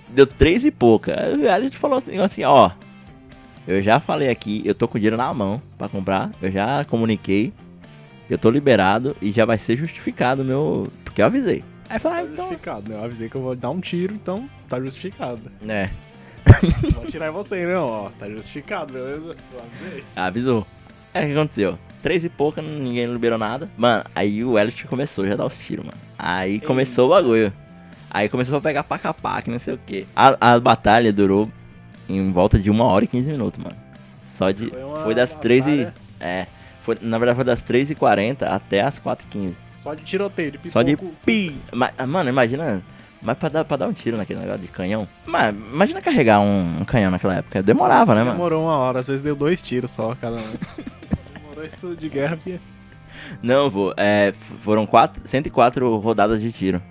deu três e pouca. Aí a gente falou assim, assim, ó. Eu já falei aqui, eu tô com dinheiro na mão pra comprar. Eu já comuniquei. Eu tô liberado e já vai ser justificado o meu. Porque eu avisei. Aí falou, ah, Tá então. justificado, né? Eu avisei que eu vou dar um tiro, então tá justificado. É. Vou tirar em você, não, ó. Tá justificado, beleza? Eu avisei. Avisou. É o que aconteceu. Três e pouca, ninguém liberou nada. Mano, aí o Elliot começou já a dar os tiros, mano. Aí começou o bagulho. Aí começou a pegar paca paca, não sei o que. A, a batalha durou em volta de uma hora e 15 minutos, mano. Só de. Foi Foi das 3 e. batalha. É. Foi, na verdade foi das 3 e 40 até as 4 e 15 Só de tiroteio, de pipoco. Só de pi. Ma- Mano, imagina. Mas pra dar, pra dar um tiro naquele negócio de canhão. Mas imagina carregar um, um canhão naquela época. Demorava, né, mano? Demorou uma hora, às vezes deu dois tiros só cada um. Demorou isso tudo de guerra. Não, vô. É, foram quatro, 104 rodadas de tiro.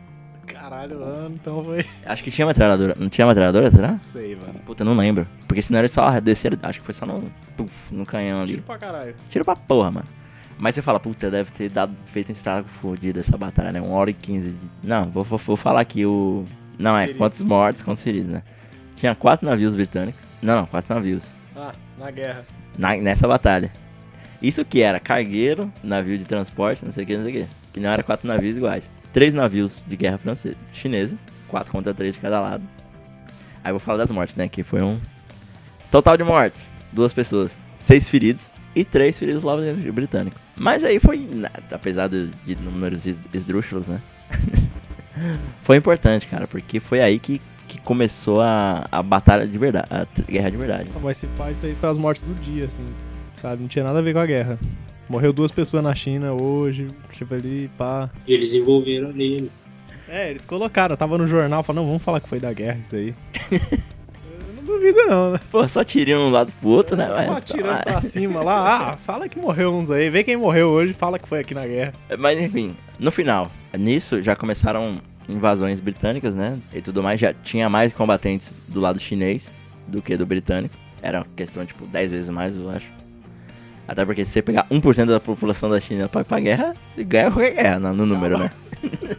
Caralho, mano, então foi. Acho que tinha metralhadora. Não tinha metralhadora, será? Não sei, mano. Puta, não lembro. Porque senão ele só descer. Acho que foi só no. Puf, no canhão ali. Tiro pra caralho. Tiro pra porra, mano. Mas você fala, puta, deve ter dado, feito um estrago fodido essa batalha, né? Uma hora e quinze. De... Não, vou, vou, vou falar aqui o. Não, é, quantos mortos, quantos feridos, né? Tinha quatro navios britânicos. Não, não, quatro navios. Ah, na guerra. na- nessa batalha. Isso que era cargueiro, navio de transporte, não sei o que, não sei o que. Que não era quatro navios iguais. Três navios de guerra francesa, chineses, quatro contra três de cada lado. Aí eu vou falar das mortes, né? Que foi um. Total de mortes: duas pessoas, seis feridos e três feridos do lado britânico. Mas aí foi, na- apesar de, de números es- esdrúxulos, né? foi importante, cara, porque foi aí que, que começou a, a batalha de verdade, a guerra de verdade. Ah, Mas se pá, isso aí foi as mortes do dia, assim. Sabe? Não tinha nada a ver com a guerra. Morreu duas pessoas na China hoje, tipo ali, pá. E eles envolveram ali. É, eles colocaram, tava no jornal, falaram, não, vamos falar que foi da guerra isso aí. Eu não duvido não, né? Pô, só tirinho um lado pro outro, né? Só velho? atirando pra cima lá, ah, fala que morreu uns aí, vê quem morreu hoje, fala que foi aqui na guerra. Mas enfim, no final, nisso já começaram invasões britânicas, né? E tudo mais. Já tinha mais combatentes do lado chinês do que do britânico. Era uma questão, tipo, 10 vezes mais, eu acho. Até porque se você pegar 1% da população da China pra ir pra guerra, ganha qualquer guerra no, no número, né?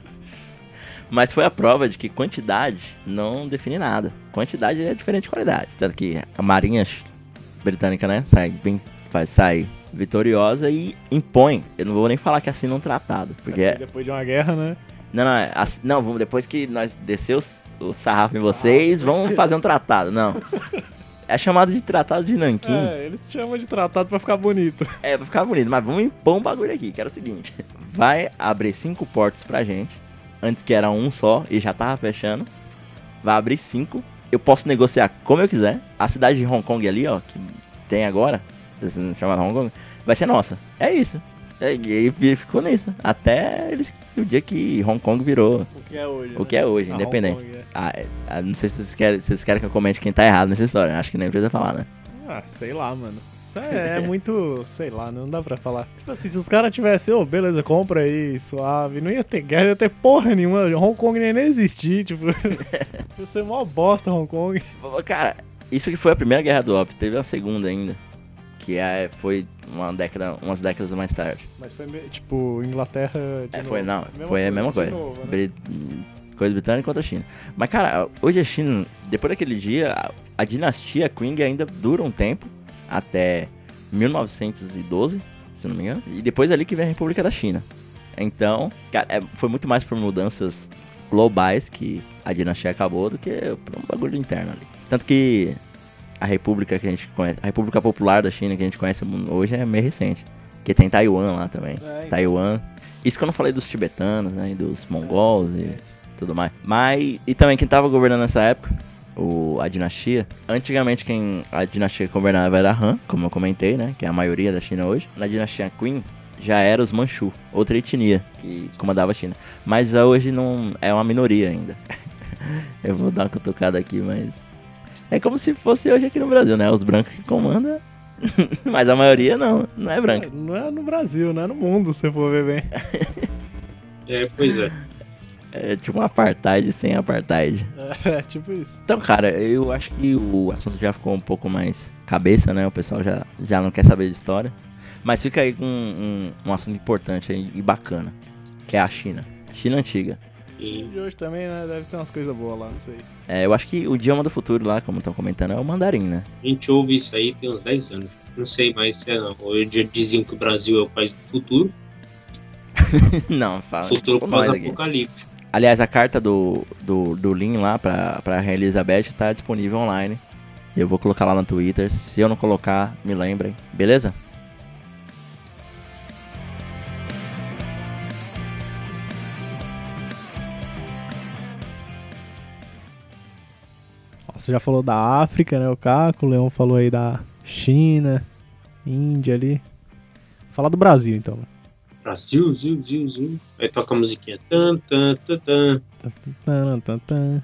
Mas foi a prova de que quantidade não define nada. Quantidade é diferente de qualidade. Tanto que a marinha britânica, né, sai, bem, faz, sai vitoriosa e impõe. Eu não vou nem falar que assina um tratado. Porque é- Depois de uma guerra, né? não, não, é não, depois que nós descer os- o sarrafo em vocês, vamos fazer um tratado. Não. É chamado de Tratado de Nanquim. É, eles chamam de tratado pra ficar bonito. É, vai ficar bonito, mas vamos impor um bagulho aqui, que era o seguinte: vai abrir cinco portos pra gente, antes que era um só e já tava fechando. Vai abrir cinco. Eu posso negociar como eu quiser. A cidade de Hong Kong ali, ó, que tem agora, chamada Hong Kong, vai ser nossa. É isso. É, E e ficou nisso. Até eles, o dia que Hong Kong virou O que é hoje. o que é hoje, Ah, independente. Hong Kong, é. Ah, é- ah, não sei se vocês querem, se vocês querem que eu comente quem tá errado nessa história. Acho que nem precisa falar, né? Ah, sei lá, mano. Isso é, é muito, sei lá, não dá pra falar. Tipo assim, se os caras tivessem, ô, beleza, compra aí, suave, não ia ter guerra, não ia ter porra nenhuma. Hong Kong nem ia existir, tipo. ia ser mó bosta Hong Kong. Cara, isso que foi a primeira guerra do Op, teve a segunda ainda. Que é, foi uma década, umas décadas mais tarde. Mas foi, tipo, Inglaterra de É, novo. foi, não, Mesma foi a mesma coisa. novo, né? Coisa britânica contra a China. Mas, cara, hoje a China, depois daquele dia, a, a dinastia Qing ainda dura um tempo, até 1912, se não me engano. E depois ali que vem a República da China. Então, cara, é- foi muito mais por mudanças globais que a dinastia acabou do que por um bagulho interno ali. Tanto que a República que a gente conhece, a República Popular da China que a gente conhece hoje é meio recente. Porque tem Taiwan lá também. É, então. Taiwan. Isso que eu não falei dos tibetanos, né? E dos mongols e tudo mais. Mas. E também quem tava governando nessa época, o, a dinastia. Antigamente quem a dinastia que governava era a Han, como eu comentei, né? Que é a maioria da China hoje. Na dinastia Qin já era os Manchu, outra etnia que comandava a China. Mas hoje não é uma minoria ainda. eu vou dar uma cutucada aqui, mas. É como se fosse hoje aqui no Brasil, né? Os brancos que comandam. mas a maioria não, não é branca. Não é no Brasil, não é no mundo, se você for ver bem. É, pois é. É tipo um apartheid sem apartheid. É, tipo isso. Então, cara, eu acho que o assunto já ficou um pouco mais cabeça, né? O pessoal já, já não quer saber de história. Mas fica aí com um, um assunto importante aí e bacana, que é a China. China antiga. E E hoje também, né, deve ter umas coisas boas lá, não sei. É, eu acho que o idioma do futuro lá, como estão comentando, é o mandarim, né? a gente ouve isso aí tem uns 10 anos. Não sei mais se é não. Hoje diziam que o Brasil é o país do futuro. não, fala. futuro pós-apocalíptico. Aliás, a carta do, do, do Lin lá pra, pra Rainha Elizabeth tá disponível online. Eu vou colocar lá no Twitter. Se eu não colocar, me lembrem. Beleza? Você já falou da África, né? O Caco, o Leão falou aí da China, Índia ali. Falar do Brasil, então. Brasil, Zil, Zil, Zil. Aí toca a musiquinha. Tan, tan, tan, tan. Tan, tan, tan.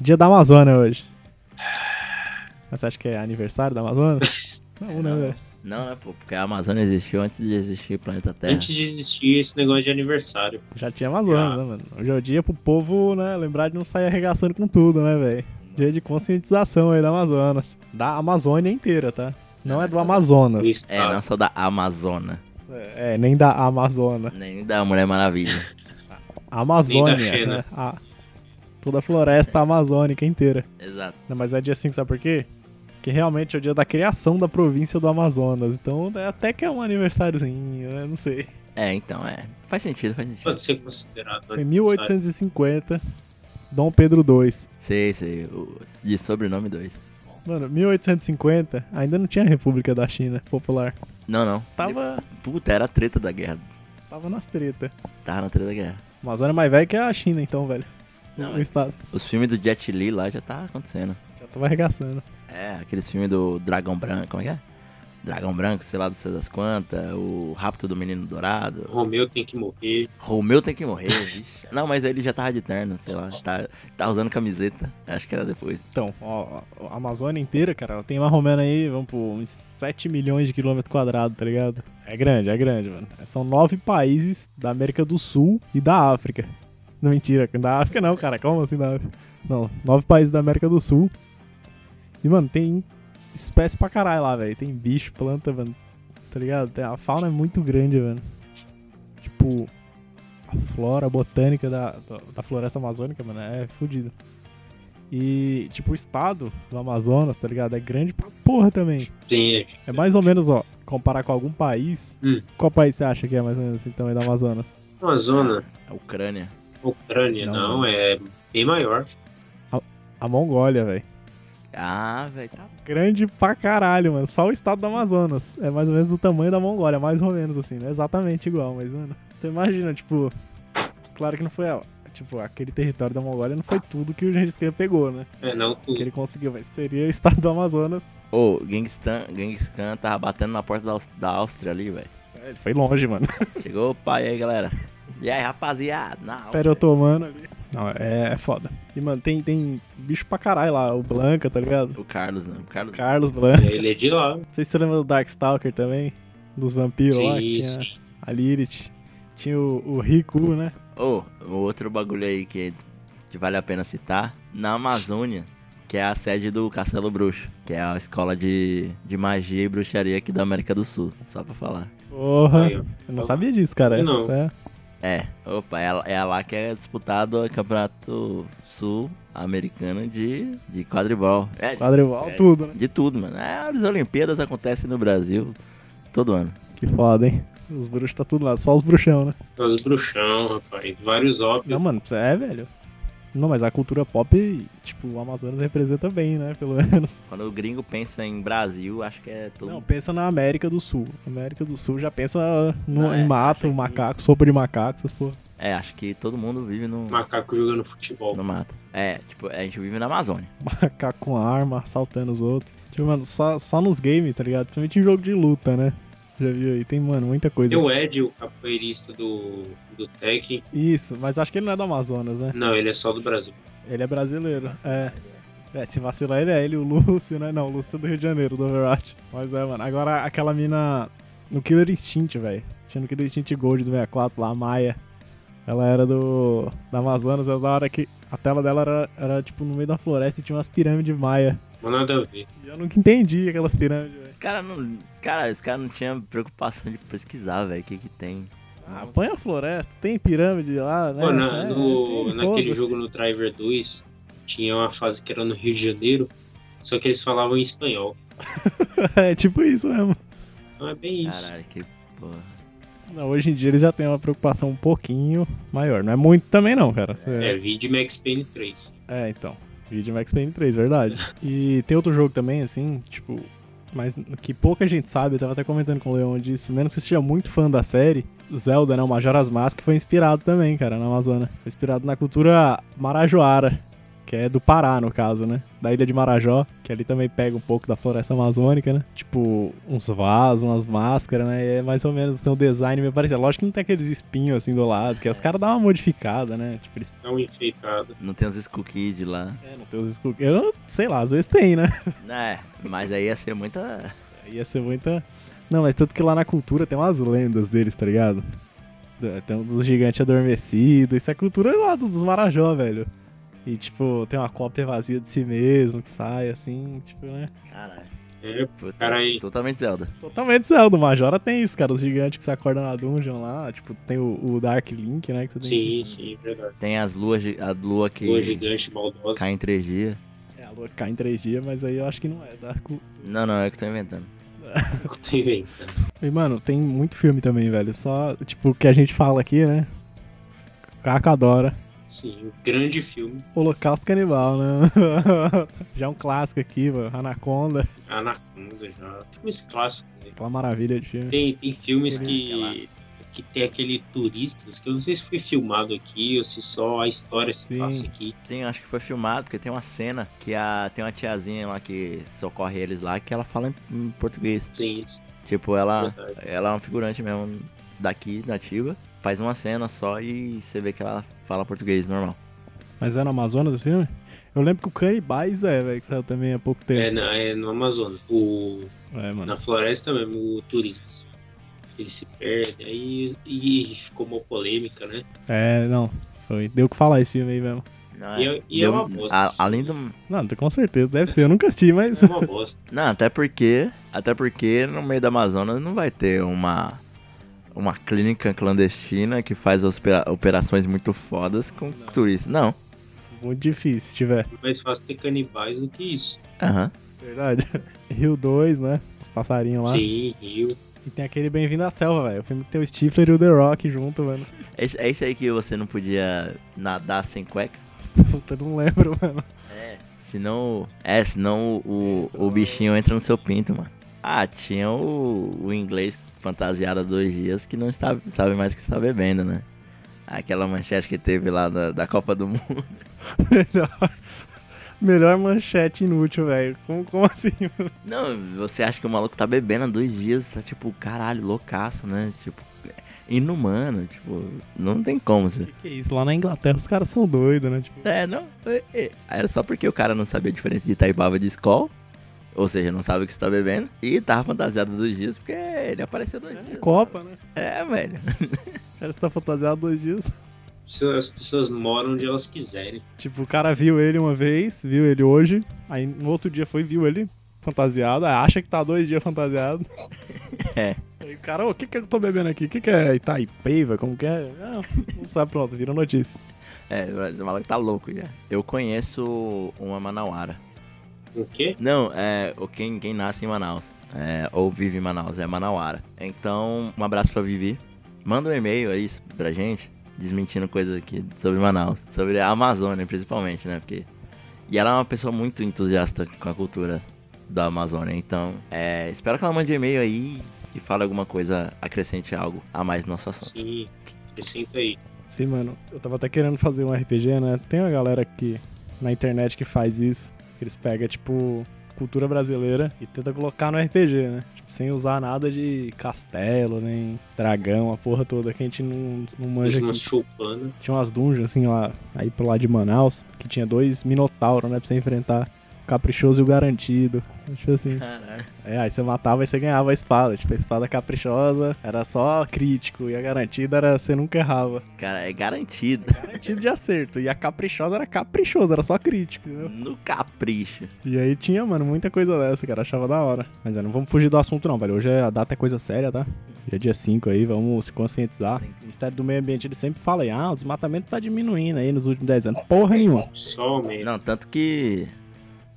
Dia da Amazônia hoje. Mas você acha que é aniversário da Amazônia? Não, né, velho? Não, né, pô? Porque a Amazônia existiu antes de existir o planeta Terra. Antes de existir esse negócio de aniversário. Já tinha Amazônia, né, mano? Hoje é o dia pro povo, né, lembrar de não sair arregaçando com tudo, né, velho? Dia de conscientização aí da Amazonas. Da Amazônia inteira, tá? Não é do Amazonas. É, não só da Amazônia, É, nem da Amazônia. nem da Mulher Maravilha. Amazônia, Xena. né? A- toda a floresta amazônica inteira. Exato. Não, mas é dia 5, sabe por quê? Que realmente é o dia da criação da província do Amazonas. Então é até que é um aniversáriozinho, né? Não sei. É, então, é. Faz sentido, faz sentido. Pode ser considerado. Foi 1850, Dom Pedro II. Sei, sei. De sobrenome 2. Mano, 1850 ainda não tinha República da China popular. Não, não. Tava, Puta, era a treta da guerra. tava nas tretas. Tava na treta da guerra. Amazônia é mais velho que a China, então, velho. Não, o mas- estado. Os filmes do Jet Li lá já tá acontecendo. Já tava arregaçando. É, aqueles filmes do Dragão Branco, como é que é? Dragão Branco, sei lá, não sei das quantas, o Rapto do Menino Dourado. Romeu tem que morrer. Romeu tem que morrer, vixe. Não, mas ele já tava de terno, sei lá, tá, tá usando camiseta. Acho que era depois. Então, ó, a Amazônia inteira, cara, tem mais ou menos aí, vamos por uns 7 milhões de quilômetros quadrados, tá ligado? É grande, é grande, mano. São nove países da América do Sul e da África. Não, mentira, da África não, cara, como assim da África? Não, nove países da América do Sul. E, mano, tem espécie pra caralho lá, velho. Tem bicho, planta, mano. Tá ligado? A fauna é muito grande, velho. Tipo, a flora a botânica da, da, floresta amazônica, mano, é fodido. E, tipo, o estado do Amazonas, tá ligado? É grande pra porra também. Tem, É mais ou menos, ó, comparar com algum país. Hum. Qual país você acha que é mais ou menos assim também do Amazonas? Amazônia, A Ucrânia. Ucrânia, Não, não, não. é bem maior. A Mongólia, velho. Ah, velho, tá. Grande pra caralho, mano. Só o estado do Amazonas. É mais ou menos do tamanho da Mongólia, mais ou menos assim. Não é exatamente igual, mas, mano. Então imagina, tipo. Claro que não foi. ó, Tipo, aquele território da Mongólia não foi tudo que o Gengis Khan pegou, né? É, não Que tudo. ele conseguiu, mas seria o estado do Amazonas. Ô, Genghis Khan, Genghis Khan tava batendo na porta da, da Áustria ali, velho. É, Ele foi longe, mano. Chegou o pai aí, galera. E aí, rapaziada? Na Áustria. Império Otomano ali. Não, é, é foda. E, mano, tem, tem bicho pra caralho lá. O Blanca, tá ligado? O Carlos, né? O Carlos. Carlos Blanca. Ele é de lá. Não sei se você lembra do Darkstalker também. Dos vampiros lá. Que Sim, tinha sim. a Lilith. Tinha o, o Riku, né? Ô, o outro bagulho aí que, que vale a pena citar, na Amazônia, que é a sede do Castelo Bruxo, que é a escola de, de magia e bruxaria aqui da América do Sul, só pra falar. Porra. Eu não sabia disso, cara. Não. Isso é- É, opa, é, é lá que é disputado o Campeonato Sul-Americano de, de quadribol. É, de, Quadribol, É. tudo, né? de tudo, mano. É, as Olimpíadas acontecem no Brasil todo ano. Que foda, hein? Os bruxos tá tudo lá. Só os bruxão, né? Os bruxão, rapaz. Vários ópios. Não, mano, é, velho. Não, mas a cultura pop, tipo, o Amazonas representa bem, né? Pelo menos. Quando o gringo pensa em Brasil, acho que é todo Não, pensa na América do Sul. América do Sul já pensa no, Não, é, em mato, acho que- macaco, sopa de macaco, essas porra. É, acho que todo mundo vive no, Macaco jogando futebol. no mato. É, tipo, a gente vive na Amazônia. Macaco com arma, assaltando os outros. Tipo, mano, só, só nos games, tá ligado? Principalmente em jogo de luta, né? Já viu aí? Tem, mano, muita coisa. Tem o Ed, o capoeirista do, do Tekken. Isso, mas acho que ele não é do Amazonas, né? Não, ele é só do Brasil. Ele é brasileiro. É. É, se vacilar ele é ele, o Lúcio, né? Não, o Lúcio é do Rio de Janeiro, do Overwatch. Mas é, mano. Agora aquela mina no Killer Instinct, velho. Tinha no Killer Instinct Gold do 64 lá, a Maia. Ela era do. da Amazonas, era da hora que a tela dela era, era tipo no meio da floresta e tinha umas pirâmides Maia. Mas nada a ver. E eu nunca entendi aquelas pirâmides, velho. Cara, não, cara, esse cara não tinha preocupação de pesquisar, velho, o que que tem. Ah, põe a floresta, tem pirâmide lá, né? Pô, na- É, no- tem, naquele jogo no Driver 2, tinha uma fase que era no Rio de Janeiro, só que eles falavam em espanhol. é tipo isso mesmo. Então é bem isso. Caralho, que porra. Hoje em dia eles já têm uma preocupação um pouquinho maior. Não é muito também não, cara. É, vídeo Max Payne 3. É, então. Vídeo Max Payne 3, verdade. e tem outro jogo também, assim, tipo, mas que pouca gente sabe, eu tava até comentando com o Leon disso, mesmo que você seja muito fã da série, Zelda, né, o Majora's Mask foi inspirado também, cara, na Amazônia. Foi inspirado na cultura marajoara, que é do Pará, no caso, né? Da ilha de Marajó, que ali também pega um pouco da floresta amazônica, né? Tipo, uns vasos, umas máscaras, né? E é mais ou menos, tem um design meio parecido. Lógico que não tem aqueles espinhos assim do lado, que os caras dão uma modificada, né? Tipo, eles... Não enfeitado. Não tem os Skull Kid lá. É, não tem os escu- Eu sei lá, às vezes tem, né? É, mas aí ia ser muita. Ia ser muita. Não, mas tanto que lá na cultura tem umas lendas deles, tá ligado? Tem um dos gigantes adormecidos. Isso é cultura lá dos Marajó, velho. E, tipo, tem uma cópia vazia de si mesmo que sai assim, tipo, né? Caralho. É, Caralho. Totalmente Zelda. Totalmente Zelda. O Majora tem isso, cara. Os gigantes que você acorda na dungeon lá. Tipo, tem o, o Dark Link, né? Que você tem sim, sim, verdade. Tem as luas, a lua que Lua gigante maldosa. cai em três dias. É, a lua cai em três dias, mas aí eu acho que não é. Dark... Não, não, é que eu tô inventando. Tem inventando. E, mano, tem muito filme também, velho. Só, tipo, o que a gente fala aqui, né? Caco adora. Sim, um grande filme. Holocausto Canibal, né? Já é um clássico aqui, mano. Anaconda. Anaconda já. Filmes clássicos, né? Aquela maravilha de filme. Tem, tem filmes que, que tem aquele turistas, que eu não sei se foi filmado aqui ou se só a história se Sim. passa aqui. Sim, acho que foi filmado, porque tem uma cena que a, tem uma tiazinha lá que socorre eles lá, que ela fala em, em português. Sim, Tipo, ela, verdade. ela é uma figurante mesmo daqui, nativa. Faz uma cena só e você vê que ela fala português normal. Mas é no Amazonas o filme? Eu lembro que o Canibais é, velho, que saiu também há pouco tempo. É, na- é no Amazonas. O, É, mano. na floresta mesmo, o turistas. Ele se perde, aí e ficou uma polêmica, né? É, não. Foi. Deu o que falar esse filme aí mesmo. Não, E é- e é deu- uma bosta, a- além do. Não, com certeza, deve ser. Eu nunca assisti, mas. É uma bosta. Não, até porque. Até porque no meio da Amazonas não vai ter uma. Uma clínica clandestina que faz opera- operações muito fodas com turistas. Não. Muito difícil, se tiver. Mais fácil ter canibais do que isso. Aham. Verdade. Rio 2, né? Os passarinhos lá. Sim, Rio. E tem aquele Bem-vindo à Selva, velho. O filme que tem o Stifler e o The Rock junto, mano. É esse- é esse aí que você não podia nadar sem cueca? Puta, não lembro, mano. É. Senão. É, senão o, o bichinho entra no seu pinto, mano. Ah, tinha o, o inglês fantasiado há dois dias que não está, sabe mais que está bebendo, né? Aquela manchete que teve lá da, da Copa do Mundo. Melhor, melhor manchete inútil, velho. Como, como assim? Não, você acha que o maluco tá bebendo há dois dias, tá tipo, caralho, loucaço, né? Tipo, inumano, tipo, não tem como. Você... Que que é isso? Lá na Inglaterra os caras são doidos, né? Tipo, É, não. é, é. Era só porque o cara não sabia a diferença de Itaipava de Skol. Ou seja, não sabe o que você tá bebendo. E tava fantasiado dois dias porque ele apareceu dois dias. Copa, né? É, velho. O cara está fantasiado dois dias. As pessoas moram onde elas quiserem. Tipo, o cara viu ele uma vez, viu ele hoje, aí no outro dia foi, viu ele fantasiado, aí acha que tá dois dias fantasiado. É. Aí o cara, o que que eu tô bebendo aqui? O que que é Itaipeiva? Como que é? Não, não sabe, pronto, vira notícia. É, mas o maluco tá louco já. Eu conheço uma Manauara. O quê? Não, é o quem, quem nasce em Manaus. É, ou vive em Manaus, é Manauara. Então, um abraço pra Vivi. Manda um e-mail aí pra gente, desmentindo coisas aqui sobre Manaus. Sobre a Amazônia, principalmente, né? Porque. E ela é uma pessoa muito entusiasta com a cultura da Amazônia. Então, é, espero que ela mande um e-mail aí e fale alguma coisa, acrescente algo a mais no nosso assunto. Sim, acrescenta aí. Sim, mano, eu tava até querendo fazer um RPG, né? Tem uma galera aqui na internet que faz isso. Que Eles pegam, tipo, cultura brasileira e tenta colocar no RPG, né? Tipo, sem usar nada de castelo, nem dragão, a porra toda, que a gente não, não manja Usa aqui. uma choupana. Tinha umas dungeons, assim, lá, aí pro lado de Manaus, que tinha dois minotauros, né, pra você enfrentar. Caprichoso e o garantido. Tipo assim. Caralho. É, aí você matava e você ganhava a espada. Tipo, a espada caprichosa era só crítico e a garantida era você nunca errava. Cara, é garantido. Garantido de acerto. E a caprichosa era caprichosa, era só crítico, entendeu? No capricho. E aí tinha, mano, muita coisa dessa, cara. Achava da hora. Mas é, não vamos fugir do assunto, não, velho. Hoje é- a data é coisa séria, tá? Hoje é dia 5 aí, vamos se conscientizar. O Ministério do Meio Ambiente ele sempre fala aí, ah, o desmatamento tá diminuindo aí nos últimos 10 anos. Porra nenhuma. Só mesmo. Não, tanto que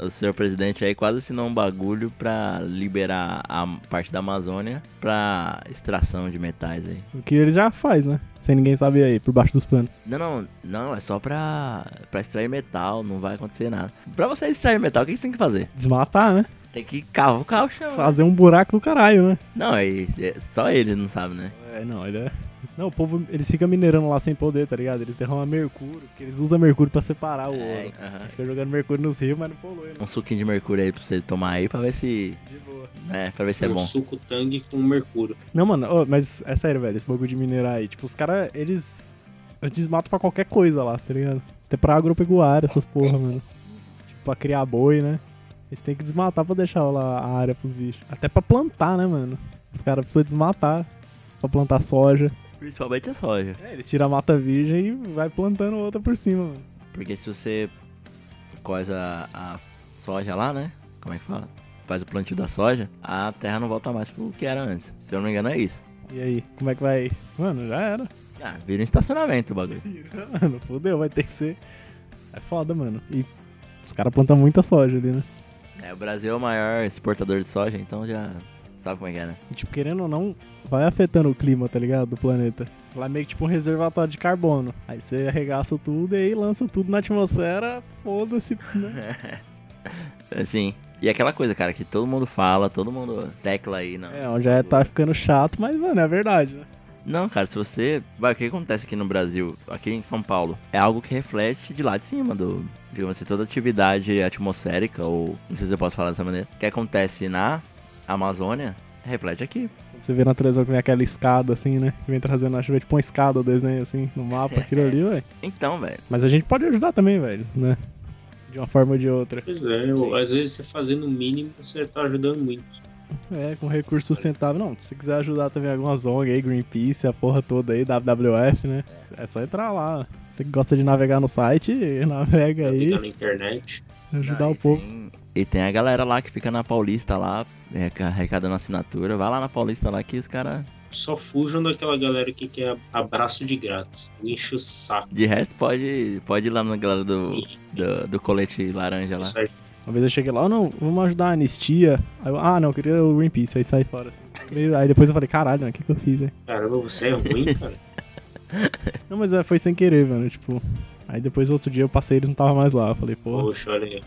O senhor presidente aí quase assinou um bagulho pra liberar a parte da Amazônia pra extração de metais aí. O que eles já faz, né? Sem ninguém saber aí, por baixo dos panos. Não, não, não, é só pra, pra extrair metal, não vai acontecer nada. Pra você extrair metal, o que você tem que fazer? Desmatar, né? Tem que cavucar o chão. Fazer um buraco do caralho, né? Não, é, é- só ele não sabe, né? É, não, ele é. Não, o povo, eles ficam minerando lá sem poder, tá ligado? Eles derramam mercúrio, porque eles usam mercúrio pra separar o É, ouro. aham. Fica jogando mercúrio nos rios, mas não polui, né? Um suquinho de mercúrio aí pra você tomar aí pra ver se. De boa. É, pra ver se é um bom. suco tangue com mercúrio. Não, mano, ô, mas é sério, velho, esse bagulho de minerar aí. Tipo, os caras, eles, eles desmatam pra qualquer coisa lá, tá ligado? Até pra agropecuária, essas porra, mano. Tipo, pra criar boi, né? Eles têm que desmatar pra deixar lá a área pros bichos. Até pra plantar, né, mano? Os caras precisam desmatar pra plantar soja. Principalmente a soja. É, eles tiram a mata virgem e vai plantando outra por cima, mano. Porque se você coisa a soja lá, né? Como é que fala? Faz o plantio da soja, a terra não volta mais pro que era antes. Se eu não me engano, é isso. E aí, como é que vai? Mano, já era. Ah, vira um estacionamento o bagulho. Mano, fodeu, vai ter que ser. É foda, mano. E os caras plantam muita soja ali, né? É, o Brasil é o maior exportador de soja, então já sabe como é que é, né? E, tipo, querendo ou não, vai afetando o clima, tá ligado? Do planeta. Lá é meio que tipo um reservatório de carbono. Aí você arregaça tudo e aí lança tudo na atmosfera, foda-se, né? Assim, e aquela coisa, cara, que todo mundo fala, todo mundo tecla aí, não. É, onde já tá ficando chato, mas, mano, é verdade, né? Não, cara, se você. Vai, o que acontece aqui no Brasil, aqui em São Paulo, é algo que reflete de lá de cima, do. Digamos assim, toda atividade atmosférica, ou. Não sei se eu posso falar dessa maneira. Que acontece na Amazônia, reflete aqui. Você vê na televisão que vem aquela escada assim, né? Que vem trazendo a chuva, tipo uma escada o desenho assim no mapa, aquilo ali, velho. Então, velho. Mas a gente pode ajudar também, velho, né? De uma forma ou de outra. Pois é, eu- às vezes você fazendo o mínimo, você tá ajudando muito. É, com recurso sustentável. Não, se você quiser ajudar também algumas ONG aí, Greenpeace, a porra toda aí, WWF, né? É só entrar lá. Você que gosta de navegar no site, navega aí, Ligar na internet. ajudar Ah, o e povo. tem- E tem a galera lá que fica na Paulista lá, arreca- arrecadando assinatura. Vai lá na Paulista lá que os caras. Só fujam daquela galera que quer abraço de grátis. Enche o saco. De resto, pode, pode ir lá na galera do, Sim, do, do colete laranja lá. Certo. Uma vez eu cheguei lá, oh, não, vamos ajudar a anistia. Aí eu, ah, não, eu queria o Greenpeace, aí sai fora. assim. Aí depois eu falei, caralho, mano, o que, que eu fiz, hein? Caramba, você é ruim, cara. Não, mas é, foi sem querer, mano, tipo. Aí depois outro dia eu passei e eles não estavam mais lá. Eu falei, pô, Poxa, olha aí.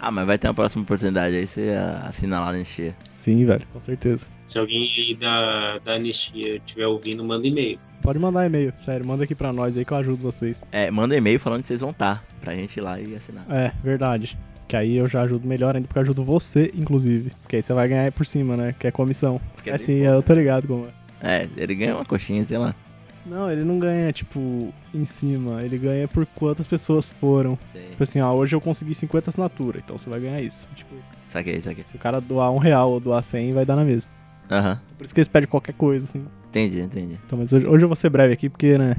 Ah, mas vai ter uma próxima oportunidade aí, você assina lá na encher. sim, velho, com certeza. Se alguém aí da, da anistia estiver ouvindo, manda e-mail. Pode mandar e-mail, sério, manda aqui pra nós aí que eu ajudo vocês. É, manda e-mail falando que vocês vão estar, pra gente ir lá e assinar. É, verdade. Que aí eu já ajudo melhor ainda, porque eu ajudo você, inclusive. Porque aí você vai ganhar por cima, né? Que é comissão. Porque assim, eu tô ligado como é. É, ele ganha uma coxinha, sei lá. Não, ele não ganha, tipo, em cima. Ele ganha por quantas pessoas foram. Sei. Tipo assim, ó, hoje eu consegui 50 assinaturas, então você vai ganhar isso. Tipo, Saquei, saquei. se o cara doar um real ou doar 100, vai dar na mesma. Aham, Por isso que eles pedem qualquer coisa, assim. entendi, entendi. Então, mas hoje, hoje eu vou ser breve aqui, porque, né,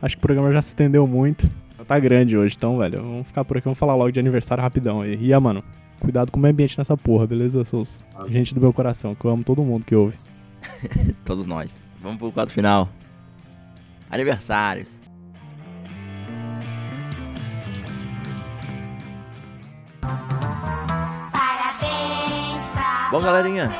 acho que o programa já se estendeu muito. Tá grande hoje, então, velho, vamos ficar por aqui, vamos falar logo de aniversário rapidão aí. E, ah, mano, cuidado com o meio ambiente nessa porra, beleza, seus gente do meu coração, que eu amo todo mundo que ouve. Todos nós. Vamos pro quadro final. Aniversários. Parabéns pra Bom, galerinha,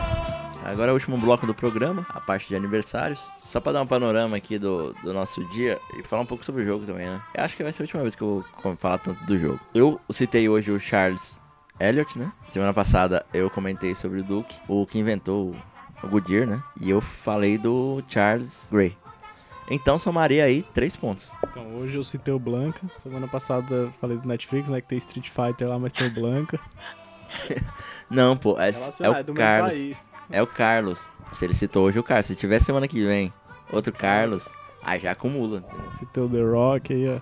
agora é o último bloco do programa, a parte de aniversários. Só pra dar um panorama aqui do, do nosso dia e falar um pouco sobre o jogo também, né? Eu acho que vai ser a última vez que eu vou falar tanto do jogo. Eu citei hoje o Charles Elliott, né? Semana passada eu comentei sobre o Duke, o que inventou o Goodyear, né? E eu falei do Charles Gray. Então somaria aí três pontos. Então, hoje eu citei o Blanca, semana passada eu falei do Netflix, né, que tem Street Fighter lá, mas tem o Blanca. Não, pô, é, é Relacionado, o do mesmo Carlos. É o Carlos. Se ele citou hoje o Carlos. Se tiver semana que vem outro Carlos, aí já acumula. Citei o The Rock aí, ó.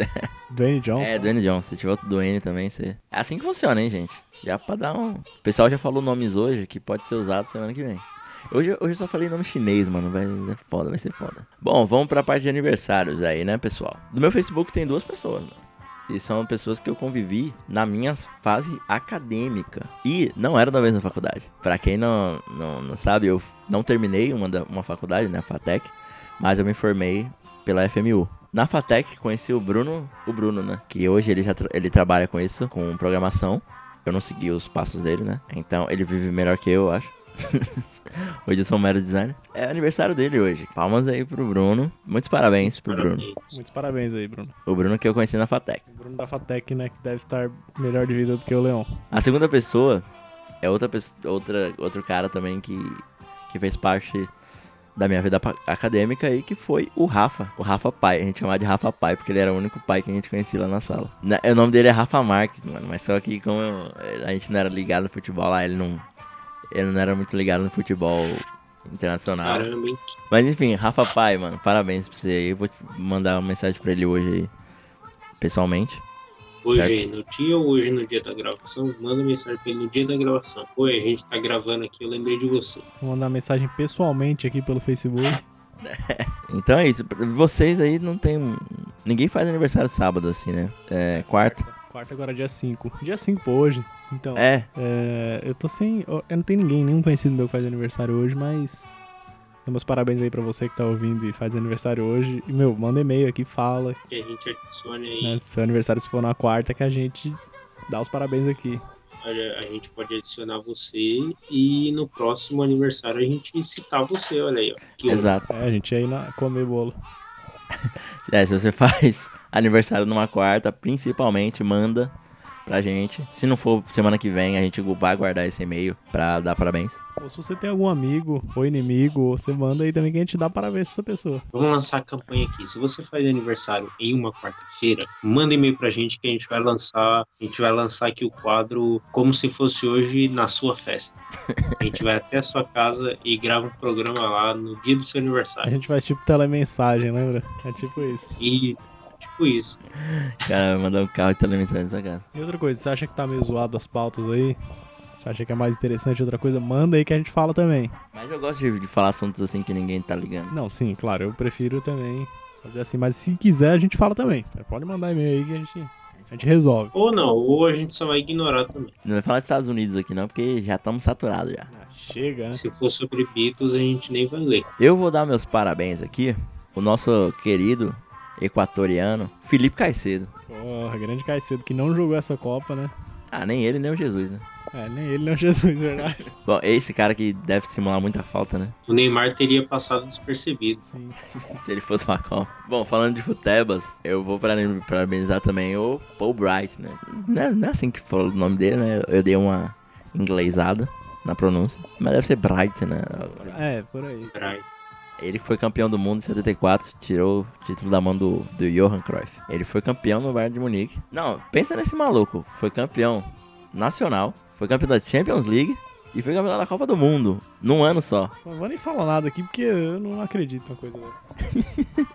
Dwayne Johnson. é, Dwayne Johnson. Se tiver outro Dwayne também, você... É assim que funciona, hein, gente? Já pra dar um... O pessoal já falou nomes hoje que pode ser usado semana que vem. Hoje, hoje eu só falei nome chinês, mano. Vai é foda, vai ser foda. Bom, vamos pra parte de aniversários aí, né, pessoal? No meu Facebook tem duas pessoas, mano. E são pessoas que eu convivi na minha fase acadêmica. E não era da mesma faculdade. Pra quem não, não, não sabe, eu não terminei uma, uma faculdade, né, FATEC. Mas eu me formei pela FMU. Na FATEC conheci o Bruno, o Bruno, né? Que hoje ele já tra- ele trabalha com isso, com programação. Eu não segui os passos dele, né? Então ele vive melhor que eu, eu acho. hoje eu sou um mero designer. É aniversário dele hoje. Palmas aí pro Bruno. Muitos parabéns pro Bruno. Muitos parabéns aí, Bruno. O Bruno que eu conheci na Fatec. O Bruno da Fatec, né, que deve estar melhor de vida do que o Leão. A segunda pessoa é outra pessoa, outra, outro cara também que, que fez parte da minha vida acadêmica aí, que foi o Rafa. O Rafa Pai. A gente chamava de Rafa Pai, porque ele era o único pai que a gente conhecia lá na sala. Na- o nome dele é Rafa Marques, mano. Mas só que como eu- a gente não era ligado no futebol lá, ele não. Ele não era muito ligado no futebol internacional. Caramba? Mas enfim, Rafa Pai, mano, parabéns pra você aí. Eu vou te mandar uma mensagem pra ele hoje aí, pessoalmente. Hoje no dia ou hoje no dia da gravação? Manda mensagem pra ele no dia da gravação. Oi, a gente tá gravando aqui, eu lembrei de você. Vou mandar mensagem pessoalmente aqui pelo Facebook. Então é isso. Vocês aí não tem. Ninguém faz aniversário sábado assim, né? É quarta. Quarta agora é dia 5. Dia 5 pô, hoje. Então, É, é, eu tô sem. Eu não tenho ninguém, nenhum conhecido meu que faz aniversário hoje, mas. Dá meus parabéns aí pra você que tá ouvindo e faz aniversário hoje. E, meu, manda e-mail aqui, fala. Que a gente adicione aí. Né, se seu aniversário se for na quarta, que a gente dá os parabéns aqui. Olha, a gente pode adicionar você e no próximo aniversário a gente citar você, olha aí, ó. Exato. É, a gente ir na, comer bolo. É, se você faz aniversário numa quarta, principalmente manda pra gente. Se não for semana que vem, a gente vai guardar esse e-mail pra dar parabéns. Ou se você tem algum amigo ou inimigo, você manda aí também que a gente dá parabéns pra essa pessoa. Vamos lançar a campanha aqui. Se você faz aniversário em uma quarta-feira, manda e-mail pra gente que a gente vai lançar. A gente vai lançar aqui o quadro como se fosse hoje na sua festa. A gente vai até a sua casa e grava um programa lá no dia do seu A aniversário. gente faz tipo telemensagem, lembra? É tipo isso. E tipo isso. Cara, vai mandar um carro de telemensagem na sua casa. E outra coisa, você acha que tá meio zoado as pautas aí? Você acha que é mais interessante outra coisa? Manda aí que a gente fala também. Mas eu gosto de, de falar assuntos assim que ninguém tá ligando. Não, sim, claro, eu prefiro também fazer assim, mas se quiser a gente fala também. Pode mandar e-mail aí que a gente, a gente resolve. Ou não, ou a gente só vai ignorar também. Não vai falar dos Estados Unidos aqui não, porque já estamos saturados já. Ah, chega, né? Se for sobre Beatles, a gente nem vai ler. Eu vou dar meus parabéns aqui. O nosso querido equatoriano, Felipe Caicedo. Porra, grande Caicedo que não jogou essa Copa, né? Ah, nem ele, nem o Jesus, né? É, nem ele, nem o Jesus, verdade. Bom, esse cara que deve simular muita falta, né? O Neymar teria passado despercebido. Sim. Se ele fosse uma Copa. Bom, falando de futebas, eu vou para- parabenizar também o Paul Bright, né? Não é, não é assim que falou o nome dele, né? Eu dei uma inglesada na pronúncia. Mas deve ser Bright, né? É, por aí. Bright. Ele foi campeão do mundo em 74, tirou o título da mão do, do Johan Cruyff. Ele foi campeão no Bayern de Munique. Não, pensa nesse maluco. Foi campeão nacional, foi campeão da Champions League e foi campeão da Copa do Mundo num ano só. Não vou nem falar nada aqui porque eu não acredito na coisa dessa.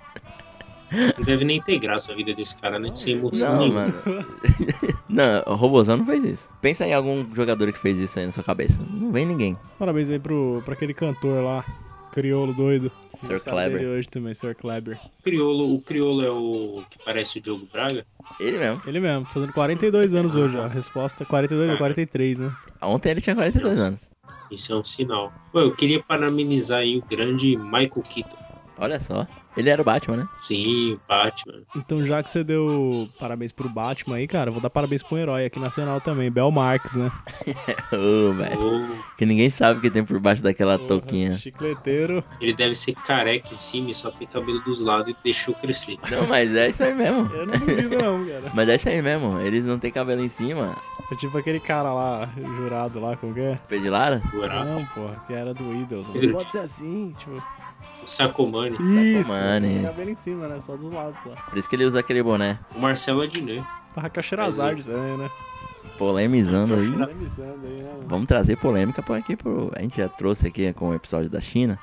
Não deve nem ter graça a vida desse cara, né? Sem emoção Não, nenhuma. não, o Robozão não fez isso. Pensa em algum jogador que fez isso aí na sua cabeça. Não vem ninguém. Parabéns aí pro, pra aquele cantor lá, crioulo doido. Sir Aniversário Kleber. hoje também, Sir Kleber. O Criolo, o Criolo é o que parece o Diogo Braga? Ele mesmo. Ele mesmo, fazendo 42 anos hoje, ó. A resposta 42 ou 43, né? Ontem ele tinha 42 anos. Isso é um sinal. Pô, eu queria parabenizar aí o grande Michael Keaton. Olha só. Ele era o Batman, né? Sim, o Batman. Então, já que você deu parabéns pro Batman aí, cara, vou dar parabéns pro um herói aqui nacional também, Bel Marques, né? Ô, velho. Ô, Que ninguém sabe o que tem por baixo daquela touquinha. Chicleteiro. ele deve ser careca em cima e só tem cabelo dos lados e deixou crescer. Não, mas é isso aí mesmo. Eu não duvido, não, cara. Mas é isso aí mesmo. Eles não têm cabelo em cima. É tipo aquele cara lá, jurado lá, como que é? Pedilara? Buraco. Não, porra, que era do Idols. Ele- Não pode ser assim, tipo. Sacomani. Isso, Sacomani. tem cabelo em cima, né? Só dos lados só. Por isso que ele usa aquele boné. O Marcelo Adnet. Tá Raquel Sherazade também, né? Polemizando aí. Polemizando aí, né? mano? Vamos trazer polêmica por aqui pro. A gente já trouxe aqui com o episódio da China.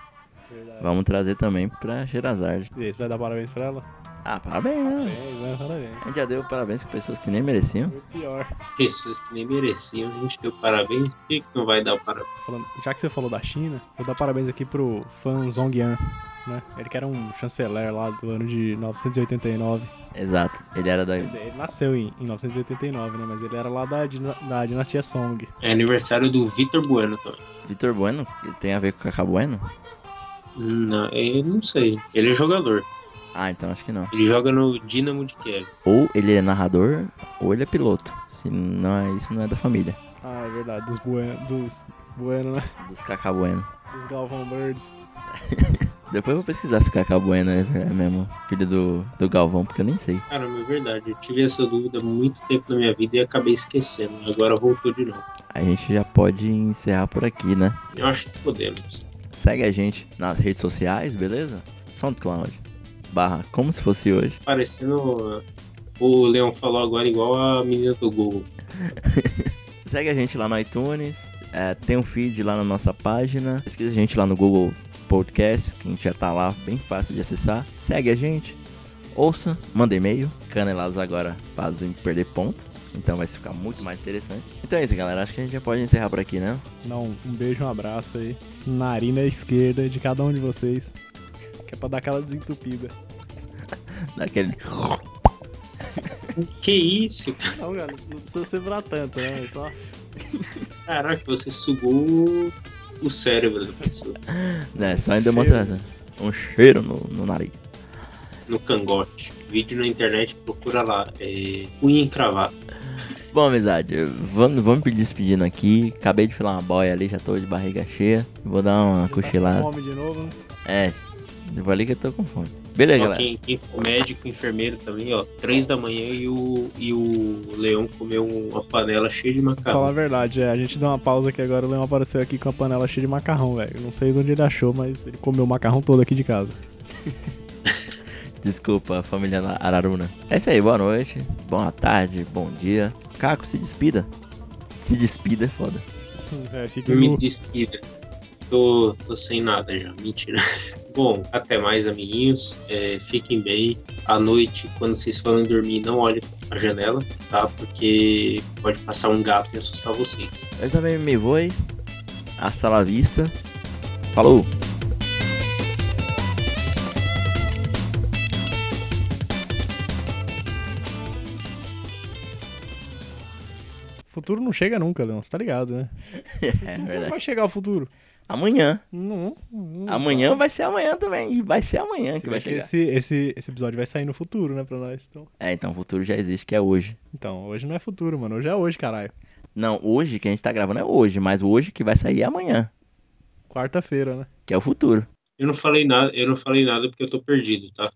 Verdade. Vamos trazer também pra Sherazade. E aí, você vai dar parabéns pra ela? Ah, parabéns, né? Parabéns, né? Parabéns. A gente já deu parabéns com pessoas que nem mereciam. Foi o pior. Pessoas que nem mereciam. A gente deu parabéns. Por que, que não vai dar parabéns? Falando- já que você falou da China, vou dar parabéns aqui pro Fan Zhongyan, né? Ele que era um chanceler lá do ano de 989. Exato. Ele era da. Quer dizer, ele nasceu em, em 989, né? Mas ele era lá da, da dinastia Song. É aniversário do Vitor Bueno também. Vitor Bueno, que tem a ver com Cacá Bueno? Não, eu não sei. Ele é jogador. Ah, então acho que não. Ele joga no Dinamo de Kiev. Ou ele é narrador, ou ele é piloto. Se não é isso, não é da família. Ah, é verdade, dos bueno, dos bueno, né? Dos Cacá Bueno. Dos Galvão Birds. Depois eu vou pesquisar se Cacá Bueno é é mesmo filho do, do Galvão, porque eu nem sei. Cara, é verdade. Eu tive essa dúvida há muito tempo na minha vida e acabei esquecendo. Agora voltou de novo. A gente já pode encerrar por aqui, né? Eu acho que podemos. Segue a gente nas redes sociais, beleza? SoundCloud. Barra como se fosse hoje. Parecendo. O Leão falou agora igual a menina do Google. Segue a gente lá no iTunes. é, tem um feed lá na nossa página. Pesquisa a gente lá no Google Podcast, que a gente já tá lá, bem fácil de acessar. Segue a gente. Ouça, manda e-mail. Canelados agora fazem perder ponto. Então vai ficar muito mais interessante. Então é isso, galera. Acho que a gente já pode encerrar por aqui, né? Não, um beijo, um abraço aí. Narina esquerda de cada um de vocês. Que é pra dar aquela desentupida. Daquele. Que isso? Não, cara, não precisa ser pra tanto, né? É Só... Caraca, você sugou o cérebro da pessoa. né, só em demonstração. Um cheiro no, no nariz. No cangote. Vídeo na internet, procura lá. É, unha encravada. Bom, amizade, vamos, vamos me despedindo aqui. Acabei de filar uma boia ali, já tô de barriga cheia. Vou dar uma cochilada. Fome de novo, né? É, eu vou ali que eu tô com fome. Beleza, Ó, galera. quem, quem for médico, enfermeiro também, ó. Três da manhã e o, e o Leão comeu uma panela cheia de Pra falar a macarrão. verdade, é, a gente deu uma pausa aqui agora, o Leão apareceu aqui com a panela cheia de macarrão, velho. Não sei de onde ele achou, mas ele comeu o macarrão todo aqui de casa. Desculpa, família Araruna. É isso aí, boa noite, boa tarde, bom dia. Caco, se despida. Se despida é foda. É, fica Me no... despida. Tô, tô sem nada já, mentira. Bom, até mais, amiguinhos. É, fiquem bem. À noite, quando vocês forem dormir, não olhem a janela, tá? Porque pode passar um gato e assustar vocês. Eu também me vou. Hasta la vista. Falou! Futuro não chega nunca, Leão, você tá ligado, né? É Não verdade. vai chegar o futuro. Amanhã. Não, não Amanhã vai ser amanhã também. Vai ser amanhã Se que vai que chegar. esse, esse, esse episódio vai sair no futuro, né, pra nós. Então, É, então o futuro já existe, que é hoje. então, hoje não é futuro, mano. Hoje é hoje, caralho. Não, hoje que a gente tá gravando é hoje, mas o hoje que vai sair é amanhã, Quarta-feira, né? que é o futuro. Eu não falei nada, eu não falei nada porque eu tô perdido, tá?